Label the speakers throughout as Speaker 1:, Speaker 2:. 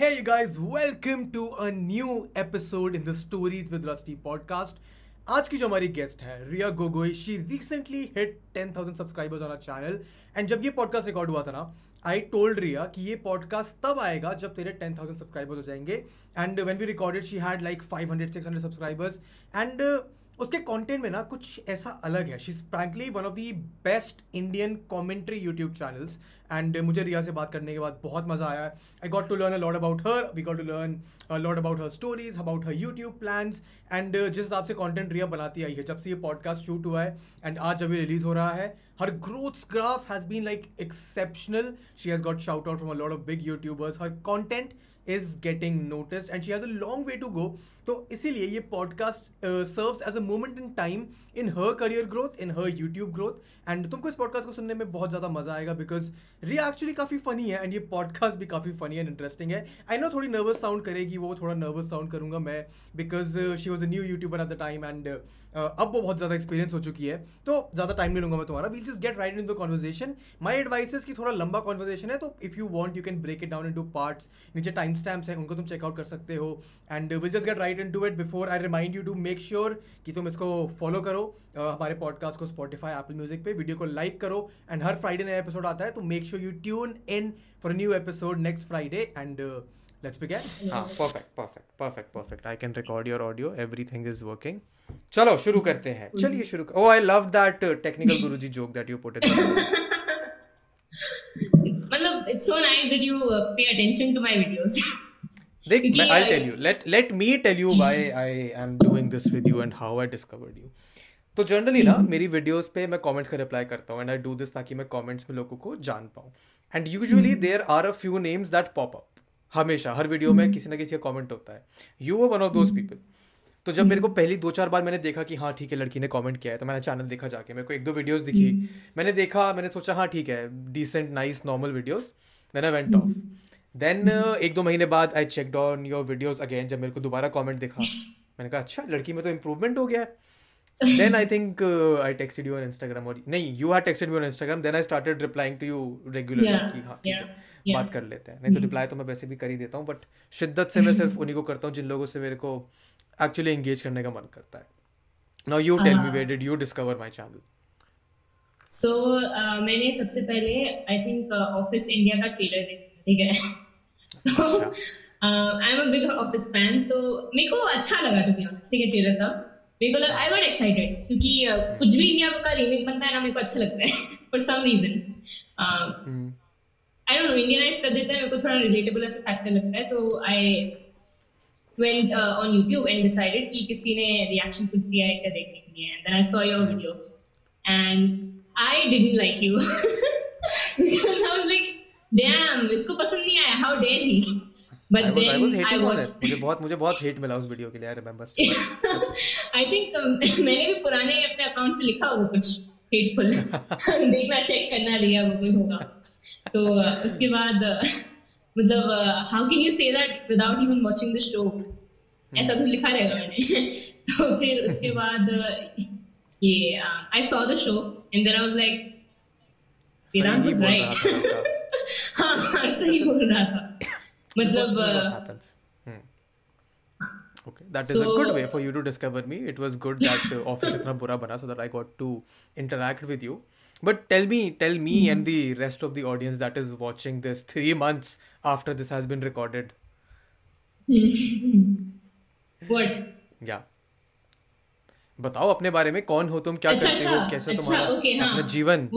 Speaker 1: Hey, you guys, welcome to a new episode in the Stories with Rusty podcast. आज की जो हमारी guest है रिया Gogoi she recently hit ten thousand subscribers on our channel and जब ये podcast record हुआ था ना आई टोल्ड रिया कि ये पॉडकास्ट तब आएगा जब तेरे टेन थाउजेंड सब्सक्राइबर्स हो जाएंगे and when we recorded she had like five hundred six hundred subscribers and उसके कंटेंट में ना कुछ ऐसा अलग है she is frankly one of the best Indian commentary YouTube channels and मुझे रिया से बात करने के बाद बहुत मज़ा आया है I got to learn a lot about her we got to learn lot about her stories about her YouTube plans and जिस हिसाब से कॉन्टेंट रिया बनाती आई है जब से ये पॉडकास्ट शूट हुआ है एंड आज अभी रिलीज हो रहा है her growth graph has been like exceptional she has got shout out from a lot of big YouTubers her content is getting notice and she has a long way to go तो इसीलिए ये podcast serves as a moment in time in her career growth in her YouTube growth and तुमको इस podcast को सुनने में बहुत ज़्यादा मजा आएगा बिकॉज रिया एक्चुअली काफ़ी फनी है एंड ये पॉडकास्ट भी काफ़ी फनी एंड इंटरेस्टिंग है आई नो थोड़ी नर्वस साउंड करेगी वो थोड़ा नर्वस साउंड करूँगा मैं because she was a new YouTuber at the time and अब वो बहुत ज़्यादा एक्सपीरियंस हो चुकी है तो ज़्यादा टाइम नहीं लूँगा मैं तुम्हारा we'll just get right in the conversation my advice की थोड़ा लंबा कॉन्वर्जेशन है तो if you want you can break it down in two parts नीचे टाइम स्टैम्स हैं उनको तुम चेकआउट कर सकते हो and will just get right into it before I remind you to make sure कि तुम इसको फॉलो करो हमारे पॉडकास्ट को स्पॉटीफाई एप्पल म्यूजिक पे वीडियो को लाइक करो एंड हर फ्राइडे नया एपिसोड आता है तो make sure you tune in for new episode next Friday and let's begin हाँ perfect perfect perfect perfect
Speaker 2: I can record your audio everything is working चलो शुरू करते हैं चलिए शुरू oh I love that technical guruji joke that you put it मतलब it's so nice that you pay attention to my videos देख I tell you let let me tell you why I am doing this with you and how I discovered you तो generally ना हम्म। मेरी videos पे मैं comments का reply करता हूँ and I do this ताकि मैं कमेंट्स में लोगों को जान पाऊँ and usually there are a few names that pop up हमेशा हर वीडियो में हम्म। किसी ना किसी का कमेंट होता है यू वो वन ऑफ दोज पीपल तो जब मेरे को हम्म। पहली दो चार बार मैंने देखा कि हाँ ठीक है लड़की ने कमेंट किया है तो मैंने चैनल देखा जाके मेरे को एक दो वीडियोस दिखी मैंने देखा मैंने सोचा हाँ ठीक है decent nice normal videos then I went off then एक दो महीने बाद I check on your videos again जब मेरे को दोबारा कॉमेंट देखा मैंने कहा अच्छा लड़की में तो इम्प्रूवमेंट हो गया है then I think uh, I texted you on Instagram or no, you had texted me on Instagram then I started replying to you regularly yeah, Ki, हाँ yeah, yeah. बात कर लेते हैं नहीं तो रिप्लाई तो मैं वैसे भी कर ही देता हूँ बट शिद्दत से मैं सिर्फ उन्हीं को करता हूँ जिन लोगों से मेरे को एक्चुअली एंगेज करने का मन करता है now you tell me where did you discover my channel
Speaker 3: so मैंने सबसे पहले आई थिंक ऑफिस इंडिया का ट्रेलर देखा ठीक है I am a big office fan तो मेरे को अच्छा लगा टू बी ऑनेस्ट ठीक है ट्रेलर का आई वॉट एक्साइटेड क्योंकि uh, कुछ भी इंडिया का रीमेक बनता है ना मेरे को अच्छा लगता है for some reason I don't know Indianise कर देता है मेरे को थोड़ा रिलेटेबल ऐसा फैक्टर लगता है तो I went on YouTube and decided कि किसी ने रिएक्शन कुछ दिया है क्या देखने के लिए then I saw your video and I didn't like you because I was like damn इसको पसंद नहीं आया हाउ डेयर ही लिखा होगा कुछ होगा तो uh, उसके बाद uh, मतलब, uh, hmm. ऐसा कुछ लिखा रहेगा मैंने तो फिर उसके बाद ये I saw the show and हाँ सही बोल रहा था
Speaker 2: मतलब okay that is a good way for you to discover me it was good that office इतना बुरा बना so that I got to interact with you but tell me tell me and the rest of the audience that is watching this 3 months after this has been recorded what या बताओ अपने बारे में कौन हो तुम क्या अच्छा, करते अच्छा, हो कैसे अच्छा, तुम्हारा okay, हाँ. जीवन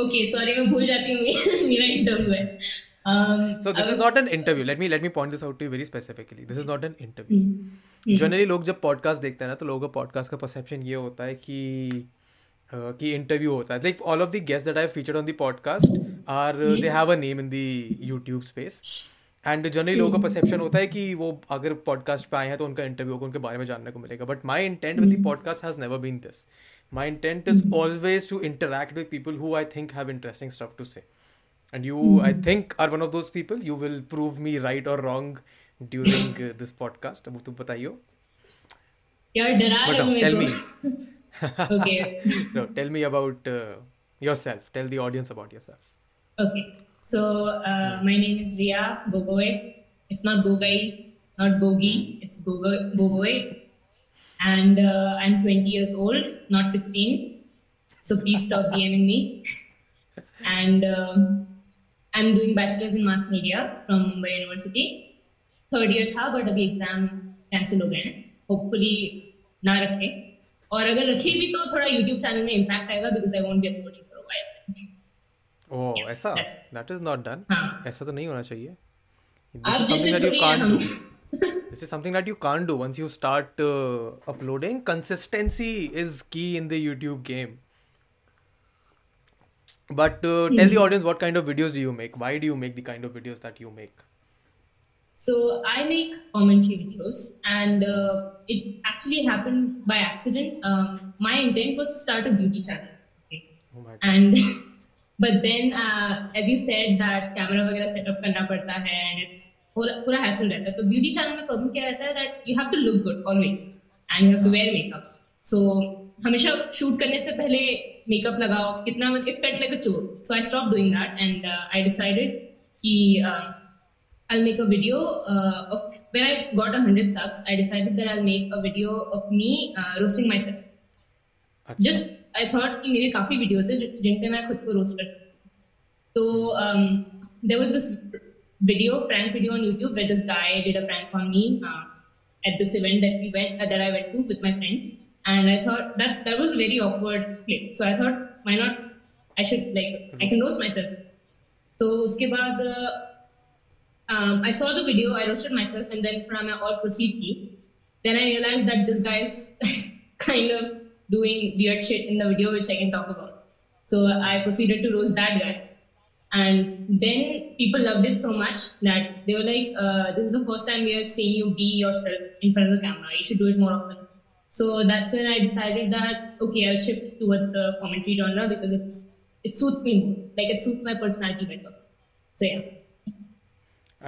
Speaker 2: ओके सॉरी मैं भूल जाती हूँ Um, so this was, is not an interview. Let me let me point this out to you very specifically. This is not an interview. Generally mm-hmm. mm-hmm. लोग जब पॉडकास्ट देखते हैं ना तो लोगों का पॉडकास्ट का परसेप्शन ये होता है कि uh, कि इंटरव्यू होता है like all of the guest that I featured on the podcast are they have a name in the YouTube space and generally लोगों का परसेप्शन mm-hmm. होता है कि वो अगर पॉडकास्ट पे आए हैं तो उनका इंटरव्यू होगा उनके बारे में जानने को मिलेगा but my intent with the podcast has never been this my intent is always to interact with people who I think have interesting stuff to say and you mm-hmm. i think are one of those people you will prove me right or wrong during uh, this podcast ab tum bataiyo
Speaker 3: yaar tell
Speaker 2: me
Speaker 3: okay
Speaker 2: so tell me about uh, yourself tell the audience about yourself
Speaker 3: okay so uh, my name is Ria Gogoi. it's not Gogai not Gogi it's Gogoi. Gogoe and uh, I'm 20 years old not 16 so please stop DMing me and um, I'm doing bachelor's in mass media from Mumbai University. Third year था but अभी exam cancel हो गए हैं hopefully ना रखे और अगर रखी भी तो थोड़ा यूट्यूब चैनल में इम्पैक्ट आएगा because I won't be uploading for a while
Speaker 2: yeah, ऐसा is not done.
Speaker 3: डन
Speaker 2: ऐसा तो नहीं होना चाहिए
Speaker 3: this is something that you
Speaker 2: this is something that you can't do once you start uh, uploading consistency is key in the youtube game but uh, hmm. tell the audience what kind of videos do you make why do you make the kind of videos that you make
Speaker 3: so i make commentary videos and uh, it actually happened by accident um, my intent was to start a beauty channel okay? oh and but then uh, as you said that camera set up करना पड़ता है and it's पूरा hassle रहता है तो beauty channel में problem क्या रहता है that you have to look good always and you have to wear makeup so हमेशा शूट करने से पहले मेकअप लगाओ कितना इट फेल्ट लाइक अ चोर so I stop doing that and I decided कि I make a video of when I got a subs I decided that I make a video of me roasting myself just I thought कि मेरे काफी videos हैं जिन पे मैं खुद को roast कर सकती तो there was this video prank video on YouTube wait this guy did a prank on me at this event that we went that I went to with my friend and I thought that that was very awkward clip. So I thought, why not? I should like mm-hmm. I can roast myself. So उसके बाद uh, um, I saw the video, I roasted myself, and then from I all proceed Then I realized that this guy is kind of doing weird shit in the video, which I can talk about. So I proceeded to roast that guy. And then people loved it so much that they were like, uh, this is the first time we are seeing you be yourself in front of the camera. You should do it more often. So that's when I decided that okay, I'll shift towards the commentary genre because it's it suits me more. Like it suits my personality better. So yeah.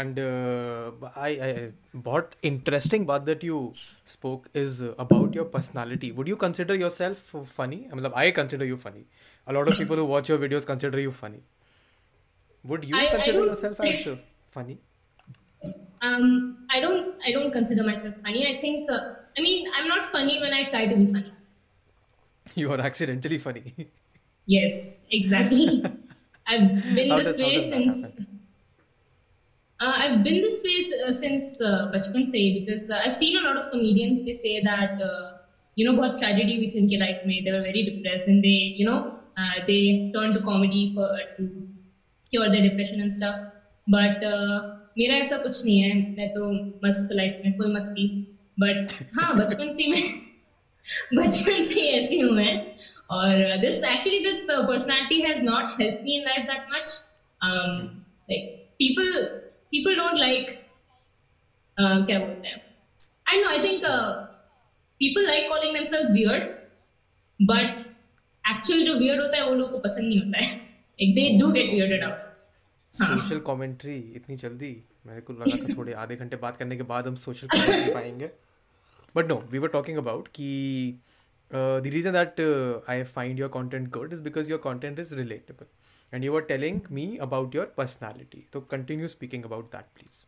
Speaker 3: And uh, I,
Speaker 2: I, what interesting part that you spoke is about your personality. Would you consider yourself funny? I mean, I consider you funny. A lot of people who watch your videos consider you funny. Would you I, consider I yourself as uh, funny?
Speaker 3: Um, I don't. I don't consider myself funny. I think. Uh, I mean, I'm not funny when I try to be funny.
Speaker 2: You are accidentally funny.
Speaker 3: yes, exactly. I've been this does, way since. Uh, I've been this way uh, since uh, bachpan because uh, I've seen a lot of comedians. They say that uh, you know, what tragedy we think life me. They were very depressed, and they, you know, uh, they turned to comedy for to cure their depression and stuff. But uh, मेरा ऐसा कुछ नहीं है मैं तो मस्त life में full मस्ती बट हाँ बचपन से मैं बचपन से ऐसी हूँ मैं और this actually this personality has not help me in life that much like people people don't like क्या बोलते हैं I know I think people like calling them self weird but actual जो वियर्ड होता है वो लोग को पसंद नहीं होता है like they do get weirded out
Speaker 2: social commentary इतनी जल्दी मेरे को लगा था थोड़े आधे घंटे बात करने के बाद हम सोशल पाएंगे but no we were talking about कि the reason that I find your content good is because your content is relatable and you are telling me about your personality तो continue speaking about that please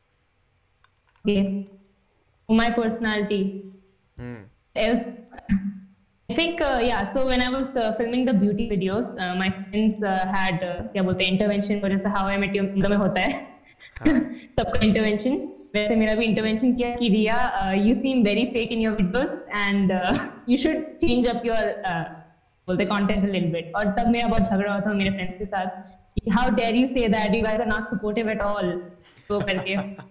Speaker 3: my personality mm. I think uh, yeah. So when I was uh, filming the beauty videos, uh, my friends uh, had uh, क्या बोलते हैं intervention पर जैसे how I met your में मतलब होता है सबका हाँ। इंटरवेंशन वैसे मेरा भी इंटरवेंशन किया कि Riya you seem very fake in your videos and you should change up your बोलते कंटेंट अ लिटिल बिट और तब मेरा बहुत झगड़ा हुआ था मेरे फ्रेंड्स के साथ how dare you say that you guys are not supportive at all वो करके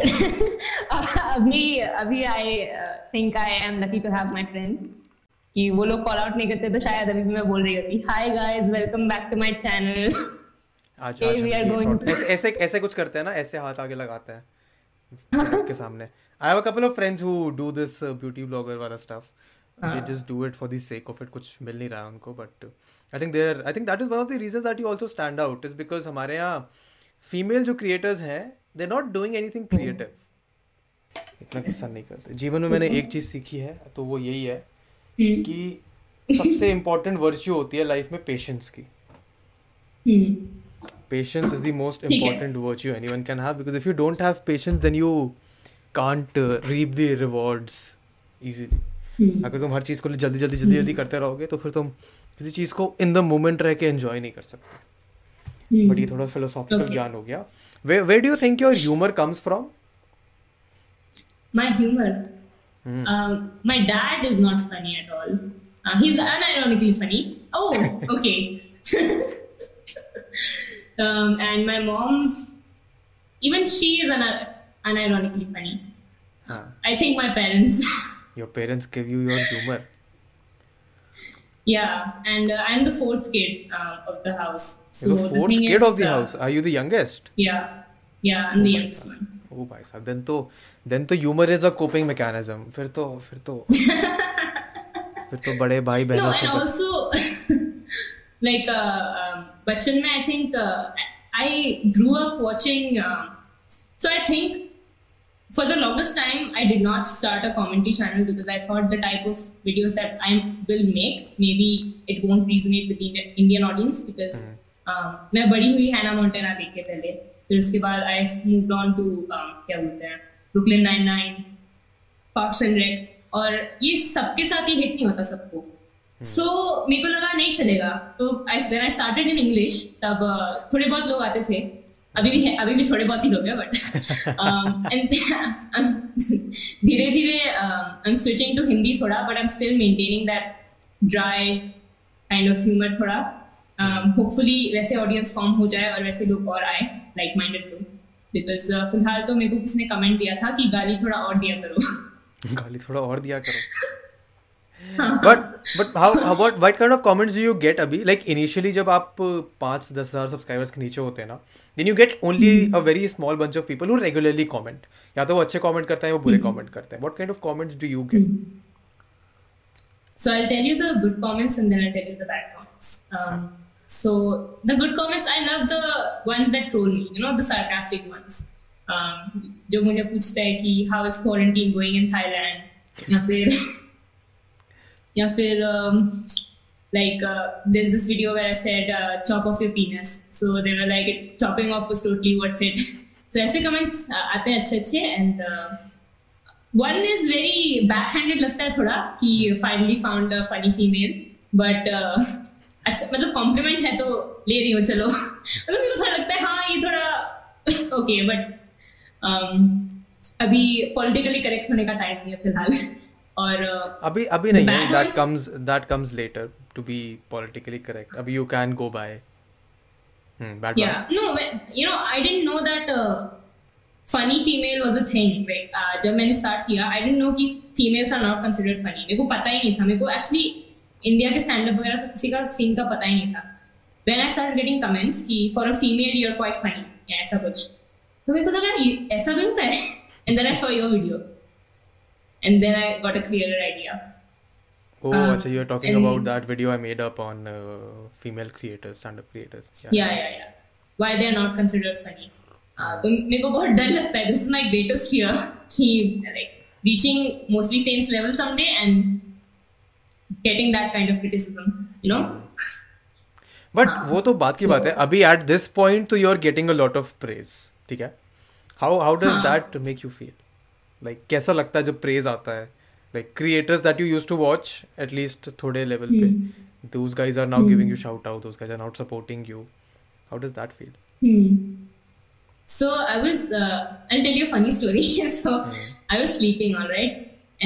Speaker 3: अभी अभी I think I am lucky to have my friends कि वो लोग कॉल आउट नहीं करते तो शायद अभी भी मैं बोल रही होती hi guys welcome back to my channel अच्छा
Speaker 2: ऐसे ऐसे ऐसे कुछ करते हैं ना ऐसे हाथ आगे लगाते हैं के सामने I have a couple of friends who do this beauty blogger वाला stuff they just do it for the sake of it कुछ मिल नहीं रहा उनको but I think there I think that is one of the reasons that you also stand out is because हमारे यहां female जो creators हैं they are not doing anything creative इतना hmm. गुस्सा नहीं करते जीवन में मैंने एक चीज सीखी है तो वो यही है hmm. कि सबसे इंपॉर्टेंट वर्च्यू होती है लाइफ में पेशेंस की
Speaker 3: hmm.
Speaker 2: patience is the most important virtue anyone can have because if you don't have patience then you can't uh, reap the rewards easily hmm. अगर तुम हर चीज़ को जल्दी जल्दी जल्दी जल्दी hmm. करते रहोगे तो फिर तुम किसी चीज़ को इन द मोमेंट रह के एंजॉय नहीं कर सकते बट hmm. ये थोड़ा फिलोसॉफिकल ज्ञान हो गया वे do you think your humour comes from
Speaker 3: my humour my dad is not funny at all he is unironically funny oh okay Um, and my mom, even she is an unironically funny. Huh. I think my parents.
Speaker 2: your parents give you your
Speaker 3: humor. Yeah, and uh, I'm the fourth kid uh, of the house. So
Speaker 2: You're the fourth the kid is, of the uh, house. Are you the youngest?
Speaker 3: Yeah, yeah, I'm oh the youngest God.
Speaker 2: one. Oh भाई साहब then तो then तो humor is a coping mechanism. फिर तो फिर तो फिर तो बड़े भाई बहनों no,
Speaker 3: से and also like uh, uh, बचपन में I think I grew up watching so I think for the longest time I did not start a commentary channel because I thought the type of videos that I will make maybe it won't resonate with Indian audience because मैं बड़ी हुई Hannah Montana देख पहले फिर उसके बाद आई move on टू क्या बोलते हैं Brooklyn nine nine park and और ये सबके साथ ही हिट नहीं होता सबको सो hmm. मेरे को लगा नहीं चलेगा तो when I started in English तब uh, थोड़े बहुत लोग आते थे अभी भी है अभी भी थोड़े बहुत ही लोग हैं बट um, धीरे धीरे I am switching to Hindi थोड़ा but I am still maintaining that dry kind of humour थोड़ा होपफुली um, hmm. वैसे ऑडियंस फॉर्म हो जाए और वैसे लोग और आए लाइक माइंडेड लोग बिकॉज uh, फिलहाल तो मेरे को किसने कमेंट दिया था कि गाली थोड़ा और दिया
Speaker 2: करो गाली थोड़ा और दिया करो but but how what what kind of comments you get अभी लाइक इनिशियली जब आप पाँच दस सब्सक्राइबर्स के नीचे होते हैं ना then you get only a very small bunch of people who regularly comment
Speaker 3: या तो वो अच्छे कॉमेंट करते हैं वो बुरे कॉमेंट
Speaker 2: hmm. करते हैं
Speaker 3: what
Speaker 2: kind of comments do you get
Speaker 3: so I tell you the good comments and then I tell you the bad comments so the good comments I love the ones that troll me you know the sarcastic ones जो मुझे पूछता है कि how is quarantine going in Thailand या फिर या फिर like this this video where I said chop off your penis so they were like chopping off was totally worth it so ऐसे कमेंट्स uh, आते हैं अच्छे-अच्छे and one is very back handed लगता है थोड़ा कि finally found a funny female but अच्छा मतलब कॉम्प्लीमेंट है तो ले रही हो चलो मतलब मेरे थोड़ा लगता है हाँ ये थोड़ा ओके बट um, अभी पॉलिटिकली करेक्ट होने का टाइम नहीं है फिलहाल और uh, अभी अभी
Speaker 2: नहीं है that comes that comes later to be politically correct अभी you can go by bad या no you know I didn't
Speaker 3: know that funny female was a thing like जब मैंने स्टार्ट किया आई डिडंट नो कि females are not considered funny मेरे को पता ही नहीं था मेरे को एक्चुअली इंडिया के स्टैंड अप वगैरह किसी का सीन का पता ही नहीं था when I start getting comments कि for a female you are quite funny ऐसा कुछ तो मेरे को लगा ऐसा भी होता है and then I saw your video and then I got a clearer idea.
Speaker 2: Oh, um, uh, so you're talking and, about that video I made up on uh, female creators, stand-up
Speaker 3: creators. Yeah. yeah, yeah, yeah. Why they're not considered funny. Uh, तो मेरे को बहुत डर लगता है this is my greatest fear कि like reaching mostly sense level someday and getting that kind of criticism you know
Speaker 2: but वो तो बात की a बात है अभी एट दिस पॉइंट तो you are getting a lot of praise ठीक है how how does that make you feel like like, कैसा लगता है जब प्रेज आता है like creators that you use to watch at least थोड़े लेवल पे those guys are now giving you shout out those guys are not supporting you how does that
Speaker 3: feel So I was, uh, I'll tell you a funny story. so hmm. I was sleeping, all right,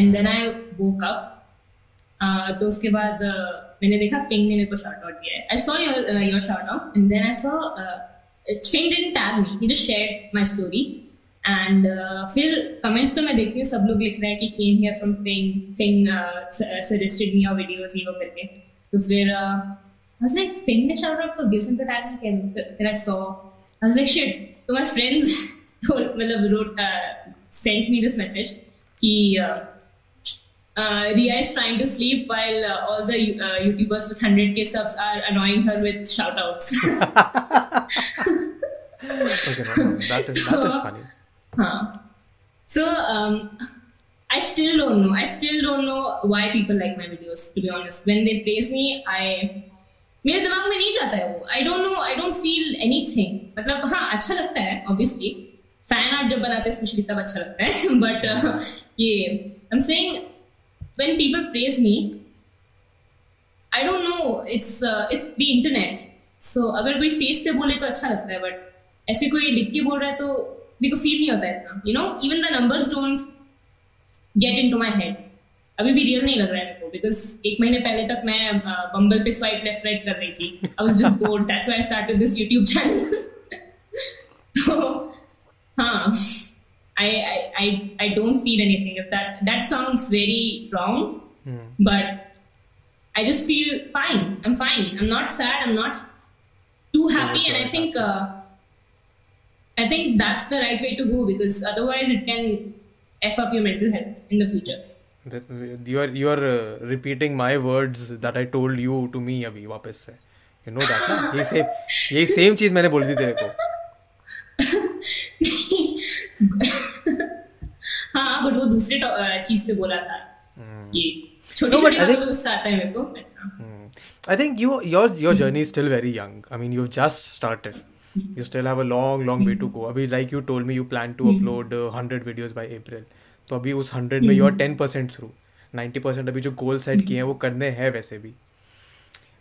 Speaker 3: and then I woke up. Uh, तो उसके बाद uh, मैंने देखा फिंग ने मेरे को shout out दिया है I saw your your shout out and then I saw Phing didn't tag me he just shared my story and uh, फिर कमेंट्स पे तो मैं देख रही हूँ सब लोग लिख रहे हैं कि came here from Phing Phing suggested me your videos ये वो करके तो फिर आई वाज लाइक फिंग ने shout out for gives the tag नहीं केम फिर I saw I was like shit तो माय फ्रेंड्स तो मतलब wrote sent me this message कि Riya is trying to sleep while all the YouTubers with YouTubers with 100k subs are annoying her with shoutouts. okay, no, no, that is that is funny. हाँ. So um, I still don't know. I still don't know why people like my videos. To be honest, when they praise me, I मेरे दिमाग में नहीं जाता है वो I don't know I don't feel any मतलब हाँ अच्छा लगता है ऑब्वियसली फैन आर्ट जब बनाते हैं स्पेशली तब अच्छा लगता है बट uh, ये I am saying when people praise me I don't know it's it's the internet so अगर कोई फेस पे बोले तो अच्छा लगता है बट ऐसे कोई लिख के बोल रहा है तो मेरे को फील नहीं होता इतना you know even the numbers don't get in to my head अभी भी रियल नहीं लग रहा है मेरे को बिकॉज एक महीने पहले तक मैं बम्बल पे स्वाइप लेफ्ट राइट कर रही थी I was just bored that's why I started this YouTube channel तो हाँ I I I I don't feel anything if that that sounds very wrong mm. but I just feel fine I'm fine I'm not sad I'm not too happy no, and I think uh, I think that's the right way to go because otherwise it
Speaker 2: can f up your mental health in the future. You are you are uh, repeating my words that I
Speaker 3: told you to me अभी वापस से you
Speaker 2: know that ये same ये same चीज मैंने बोली थी तेरे को
Speaker 3: हाँ बट वो दूसरे चीज पे बोला था ये छोटी छोटी बातों पे गुस्सा आता है मेरे को
Speaker 2: I think you your
Speaker 3: your
Speaker 2: journey is still very young I mean you have just you still have a long long way to go अभी mm-hmm. like you told me you plan to mm-hmm. upload uh, 100 videos by April तो अभी उस 100 में you are 10 percent through 90 percent अभी जो goal set किए हैं वो mm-hmm. करने हैं वैसे भी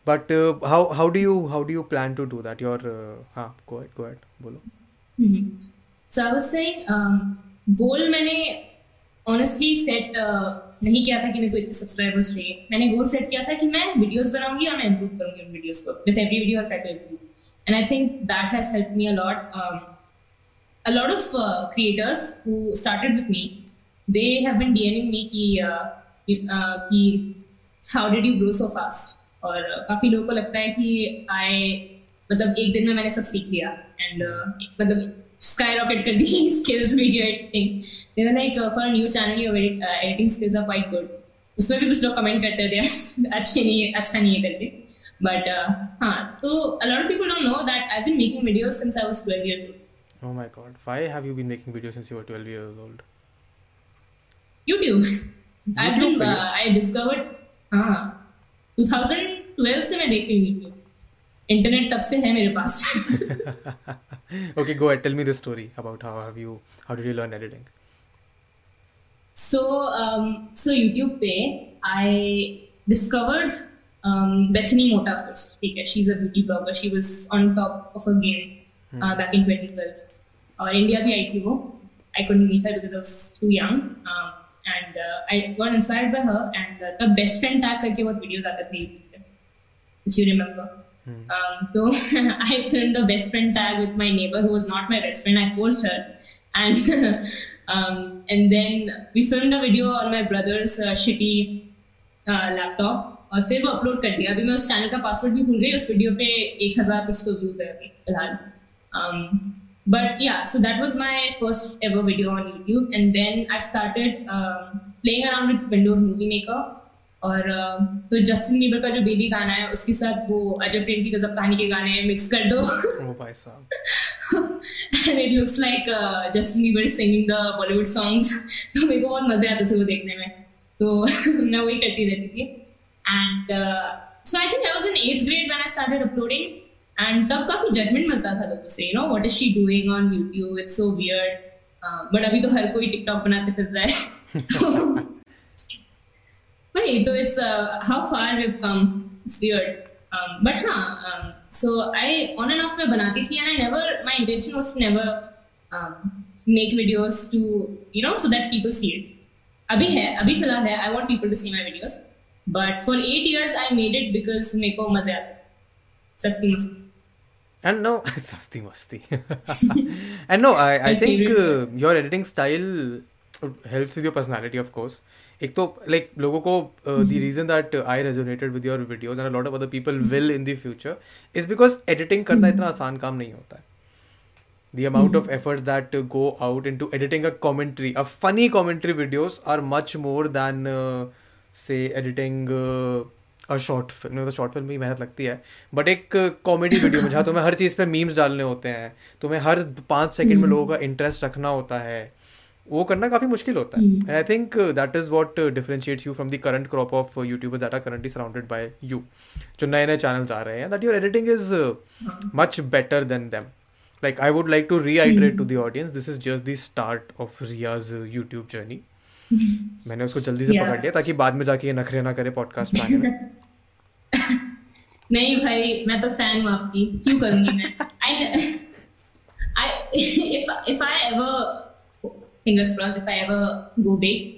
Speaker 2: but how how do you how do you plan to do that your हाँ
Speaker 3: गो एट गो एट बोलो गोल um, मैंने ऑनेस्टली सेट uh, नहीं किया था कि मेरे को इतने सब्सक्राइबर्स चाहिए मैंने गोल सेट किया था कि मैं वीडियोस बनाऊंगी और मैं इम्प्रूव करूंगी उन वीडियोस को with every video I try to improve and I think that has helped me a lot. Um, a lot of uh, creators who started with me, they have been DMing me ki, uh, uh, how did you grow so fast? Or kafi ko lagta hai ki I मतलब एक दिन में मैंने सब सीख लिया and मतलब skyrocket rocket कर दी स्किल्स वीडियो एडिटिंग देखा like for new channel your editing skills are quite good उसमें भी कुछ लोग कमेंट करते थे अच्छे नहीं अच्छा नहीं है करके But uh, huh, so a lot of people don't know that I've been making videos since
Speaker 2: I was 12 years old.
Speaker 3: Oh my god, why have
Speaker 2: you
Speaker 3: been
Speaker 2: making
Speaker 3: videos
Speaker 2: since
Speaker 3: you were
Speaker 2: 12
Speaker 3: years old?
Speaker 2: YouTube. YouTube I've been, uh, I discovered,
Speaker 3: हाँ, 2012 से मैं देख रही हूँ YouTube. Internet तब से
Speaker 2: है मेरे पास. okay,
Speaker 3: go ahead. Tell me
Speaker 2: the story about how have you, how did you learn editing?
Speaker 3: So, um, so YouTube पे I discovered um, Bethany Mota first. Okay, she's a beauty blogger. She was on top of her game uh, hmm. back in 2012. और uh, India भी आई थी वो I couldn't meet her and I was too young and I got inspired by her and the best friend tag a बहुत videos आते if you remember. Remember hmm. Um, so I filmed a best friend tag with my neighbor who was not my best friend. I forced her, and um, and then we filmed a video on my brother's uh, shitty uh, laptop, और फिर वो upload कर दिया अभी मैं उस channel का password भी भूल गई उस वीडियो पे एक हजार कुछ तो व्यूज है अभी फिलहाल बट या so that was my first ever video on YouTube and then I started uh, um, around around Windows Movie Maker और um, तो जस्टिन बीबर का जो बेबी गाना है उसके साथ वो अजय प्रेम की गजब कहानी के गाने मिक्स कर दो and it looks like Justin Bieber singing the Bollywood songs तो मेरे को बहुत मजे आते थे वो देखने में तो मैं वही करती रहती थी and uh, so I think I was in eighth grade when I started uploading and तब काफी judgment मिलता था लोगों से you know what is she doing on YouTube it's so weird uh, but अभी तो हर कोई TikTok बनाते फिर रहा है भाई तो it's uh, how far we've come it's weird um, but हाँ um, so I on and off में बनाती थी and I never my intention was never um, make videos to you know so that people see it अभी है अभी फिलहाल I want people to see my videos but for eight years I made it because मेरे को मजे आते सस्ती मस्ती And no, sasti masti. and
Speaker 2: no, I, I think uh, your editing style helps with your personality, of course. Ek to, like, logo ko, uh, एक तो like लोगों को the reason that I resonated with your videos and a lot of other people will in the future is because editing करना इतना आसान काम नहीं होता है the amount mm-hmm. of efforts that go out into editing a commentary a funny commentary videos are much more than uh, से editing और short film तो शॉर्ट फिल्म भी मेहनत लगती है बट एक कॉमेडी uh, वीडियो में जहाँ तुम्हें हर चीज़ पे मीम्स डालने होते हैं तुम्हें हर पाँच सेकंड में हम्म। लोगों का इंटरेस्ट रखना होता है वो करना काफ़ी मुश्किल होता है and I think that is what differentiates you from the current crop of YouTubers that are currently surrounded by you जो नए नए चैनल्स आ रहे हैं that your editing is much better than them like I would like to reiterate to the audience this is just the start of Riya's YouTube journey मैंने उसको जल्दी से पकड़ लिया ताकि बाद में जाके ये नखरे ना करे पॉडकास्ट पाने में
Speaker 3: नहीं भाई मैं तो फैन हूँ आपकी क्यों करूंगी मैं I I if if I ever fingers cross if I ever go big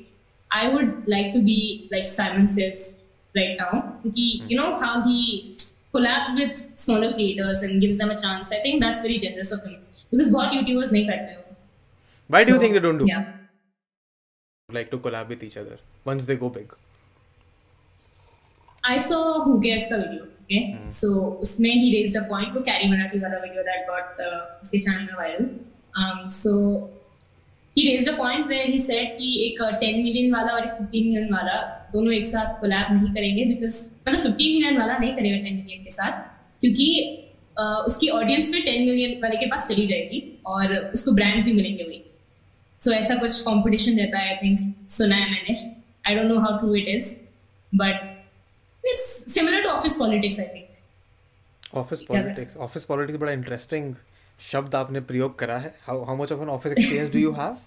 Speaker 3: I would like to be like Simon says right now क्योंकि you know how he collabs with smaller creators and gives them a chance. I think that's very generous of him because बहुत YouTubers नहीं करते
Speaker 2: हो. Why do you think they don't
Speaker 3: do या
Speaker 2: like to collab with each other once they go big? I saw Who Cares the video. Okay, mm. so usme he raised a point
Speaker 3: वो Carry Marathi wala video that got uh, उसके channel में viral. Um, so he raised a point where he said ki ek 10 million wala aur एक 15 million wala dono ek साथ collab nahi karenge because matlab 15 million wala nahi karega 10 million ke साथ kyunki uh, uski audience फिर 10 million wale ke paas chali jayegi और उसको brands भी मिलेंगे वही सो ऐसा कुछ कॉम्पिटिशन रहता है आई थिंक सुना है मैंने I don't know how to it is but it's similar to office politics I think
Speaker 2: office politics office politics बड़ा इंटरेस्टिंग शब्द आपने प्रयोग करा है how how much of an office experience do you have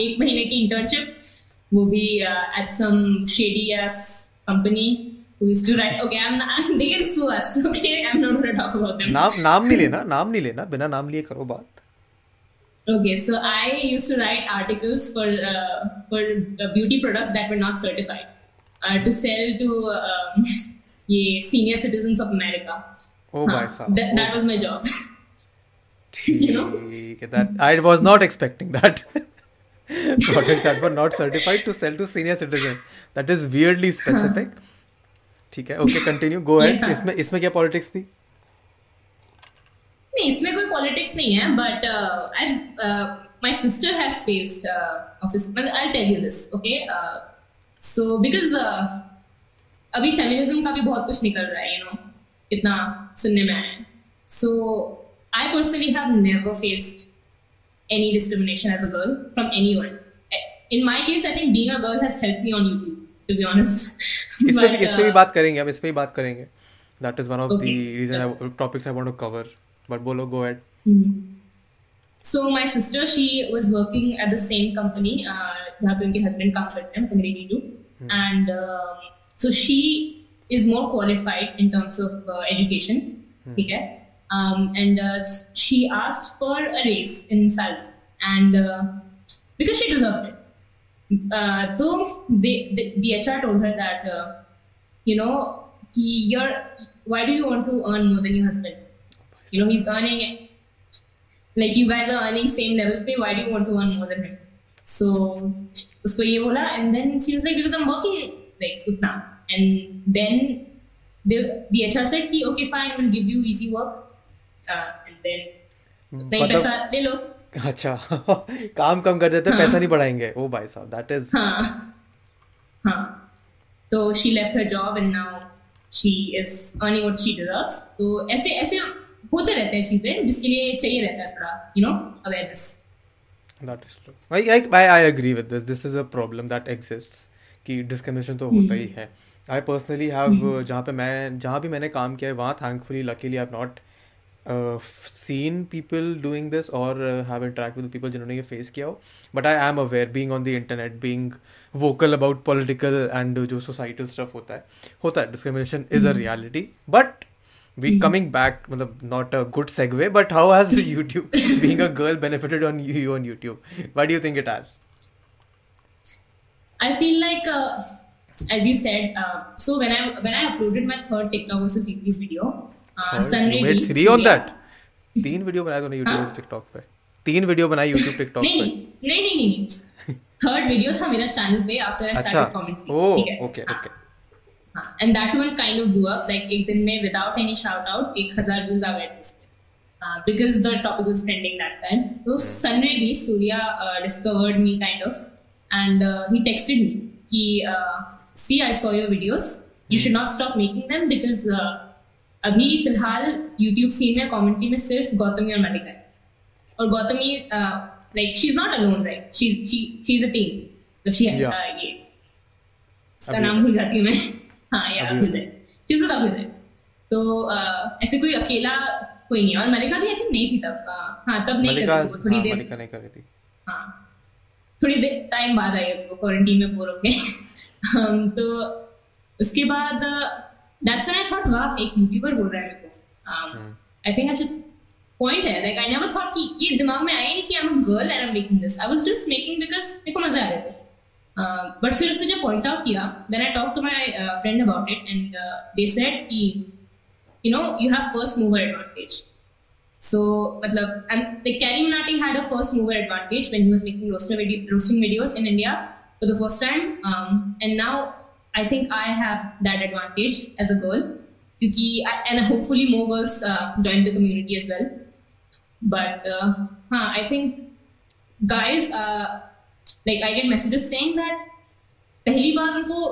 Speaker 3: एक महीने की इंटर्नशिप वो भी at some shady ass company who used to write okay i'm not, they can sue us okay i'm not going to talk about them
Speaker 2: नाम नाम नहीं लेना नाम नहीं लेना बिना नाम लिए करो बात Okay, so I used to write articles for uh, for uh, beauty products that were not certified uh, to sell to um, yeah, senior citizens of America. Oh, huh. Th- that, oh, was my job. you know, that I was not expecting that. products that were not certified to sell to senior citizens. That is weirdly specific. ठीक है okay continue go and इसमें इसमें क्या politics थी
Speaker 3: नहीं इसमें कोई politics नहीं है but I my sister has faced office मतलब I tell you this okay so because अभी फेमिनिज्म का भी बहुत कुछ निकल रहा है यू नो इतना सुनने में आया है so I personally have never faced any discrimination as a girl from anyone in my case I think being a girl has help me on YouTube to be honest इसमें भी
Speaker 2: uh, इसमें भी बात करेंगे हम इस पे भी बात करेंगे that is one of the reason topics I want to cover but bolo go ahead mm-hmm.
Speaker 3: So my sister, she was working at the same company. Uh, her husband काम करते हैं मेरे जीजू. Hmm. And um, so she is more qualified in terms of uh, education. Hmm. ठीक hmm. um, and uh, she asked for a raise in salary, and uh, because she deserved it. so uh, the, the HR told her that, uh, you know, your why do you want to earn more than your husband? You know, he's earning it. Like you guys are earning same level pay. Why do you want to earn more than him? So usko ye bola and then she was like because i'm working like utna and then the the HR said ki okay fine we'll give you easy work uh, and then उतना ही पैसा ले लो
Speaker 2: अच्छा काम कम कर देते हाँ. पैसा नहीं बढ़ाएंगे ओ भाई साहब दैट इज
Speaker 3: हाँ हाँ तो she left her job and now she is earning what she deserves तो ऐसे ऐसे होते रहते हैं चीजें जिसके लिए चाहिए रहता है थोड़ा you know awareness
Speaker 2: That is true. I, I, I agree with this. This is a problem that exists. कि डिस्क्रिमिनेशन तो होता ही hmm. है आई पर्सनली हैव जहाँ पे मैं जहाँ भी मैंने काम किया है वहाँ thankfully luckily I not seen people doing this और हैव इंटरेक्ट विद पीपल जिन्होंने ये फेस किया हो but I am aware being on the internet being vocal about political and जो सोसाइटल स्टफ होता है होता है discrimination is a reality but we mm-hmm. coming back मतलब not a good segue but how has youtube being a girl benefited on you, on youtube
Speaker 3: what
Speaker 2: do
Speaker 3: you think it has i feel like uh, as you said uh, so when i when i uploaded my third tiktok versus youtube video uh, sunray you
Speaker 2: made three on yeah. that तीन video बनाए तूने YouTube हाँ? TikTok पे तीन video बनाई YouTube TikTok
Speaker 3: पे नहीं नहीं नहीं थर्ड वीडियो था मेरा चैनल पे after I started commenting
Speaker 2: oh okay okay
Speaker 3: हाँ and that will kind of do up like एक दिन में विदाउट एनी शाउट आउट एक हजार व्यूज आ गए थे because the topic was trending that time. So Sunray Surya uh, discovered me kind of, and uh, he texted me, "Ki uh, see, I saw your videos. You should not stop making them because अभी फिलहाल YouTube scene में commentary में सिर्फ गौतमी और मलिका है और Gautami like she is not alone right she she she is a team तो she है ये इसका नाम भूल जाती हूँ मैं हाँ या तो ऐसे कोई अकेला कोई नहीं और मलिका भी आई थिंक नहीं थी तब हाँ तब नहीं कर रही थोड़ी हाँ, देर मलिका नहीं कर रही थी हाँ थोड़ी देर टाइम बाद आई क्वारंटीन में बोर होके तो उसके बाद दैट्स व्हेन आई थॉट वाह एक यूट्यूबर बोल रहा है मेरे को I think I should point है लाइक आई नेवर थॉट कि ये दिमाग में आया नहीं कि I am a girl and I am making this I was just making because मजा आ रहा था बट फिर उसने जब पॉइंट आउट किया then I talk to my friend about it and they said कि you know you have first mover advantage so मतलब like Carry Minati had a first mover advantage when he was making roaster roasting videos in India for the first time and now I think I have that advantage as a girl क्योंकि and hopefully more girls join the community as well but हाँ I think guys uh, like I get messages saying that पहली बार उनको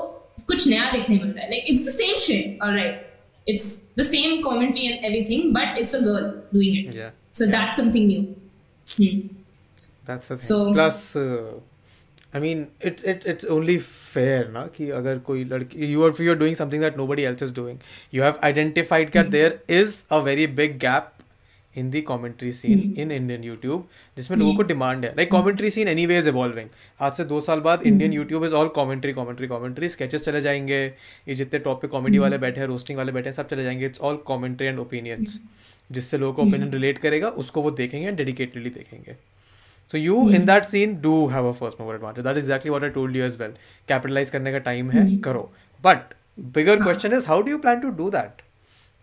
Speaker 3: कुछ नया देखने मिल रहा है like it's the same shade alright it's the same commentary and everything but it's a girl doing it so that's something new that's a thing plus
Speaker 2: I mean
Speaker 3: it
Speaker 2: it it's only fair ना कि अगर कोई लड़की you are you are doing something that nobody else is doing you have identified cat there is a very big gap Hindi commentary scene in Indian YouTube जिसमें लोगों को demand hmm. है like commentary scene anyway is evolving आज से दो साल बाद Indian YouTube is all commentary commentary commentary sketches चले जाएंगे ये जितने टॉपिक कॉमेडी hmm. वाले बैठे हैं रोस्टिंग वाले बैठे हैं सब चले जाएंगे it's all commentary and opinions जिससे लोगों को ओपिनियन रिलेट करेगा उसको वो देखेंगे एंड डेडिकेटेडली देखेंगे so you in that scene do have a first mover advantage that actually what I told you as well capitalise करने का टाइम है hmm. करो but bigger question is how do you plan to do that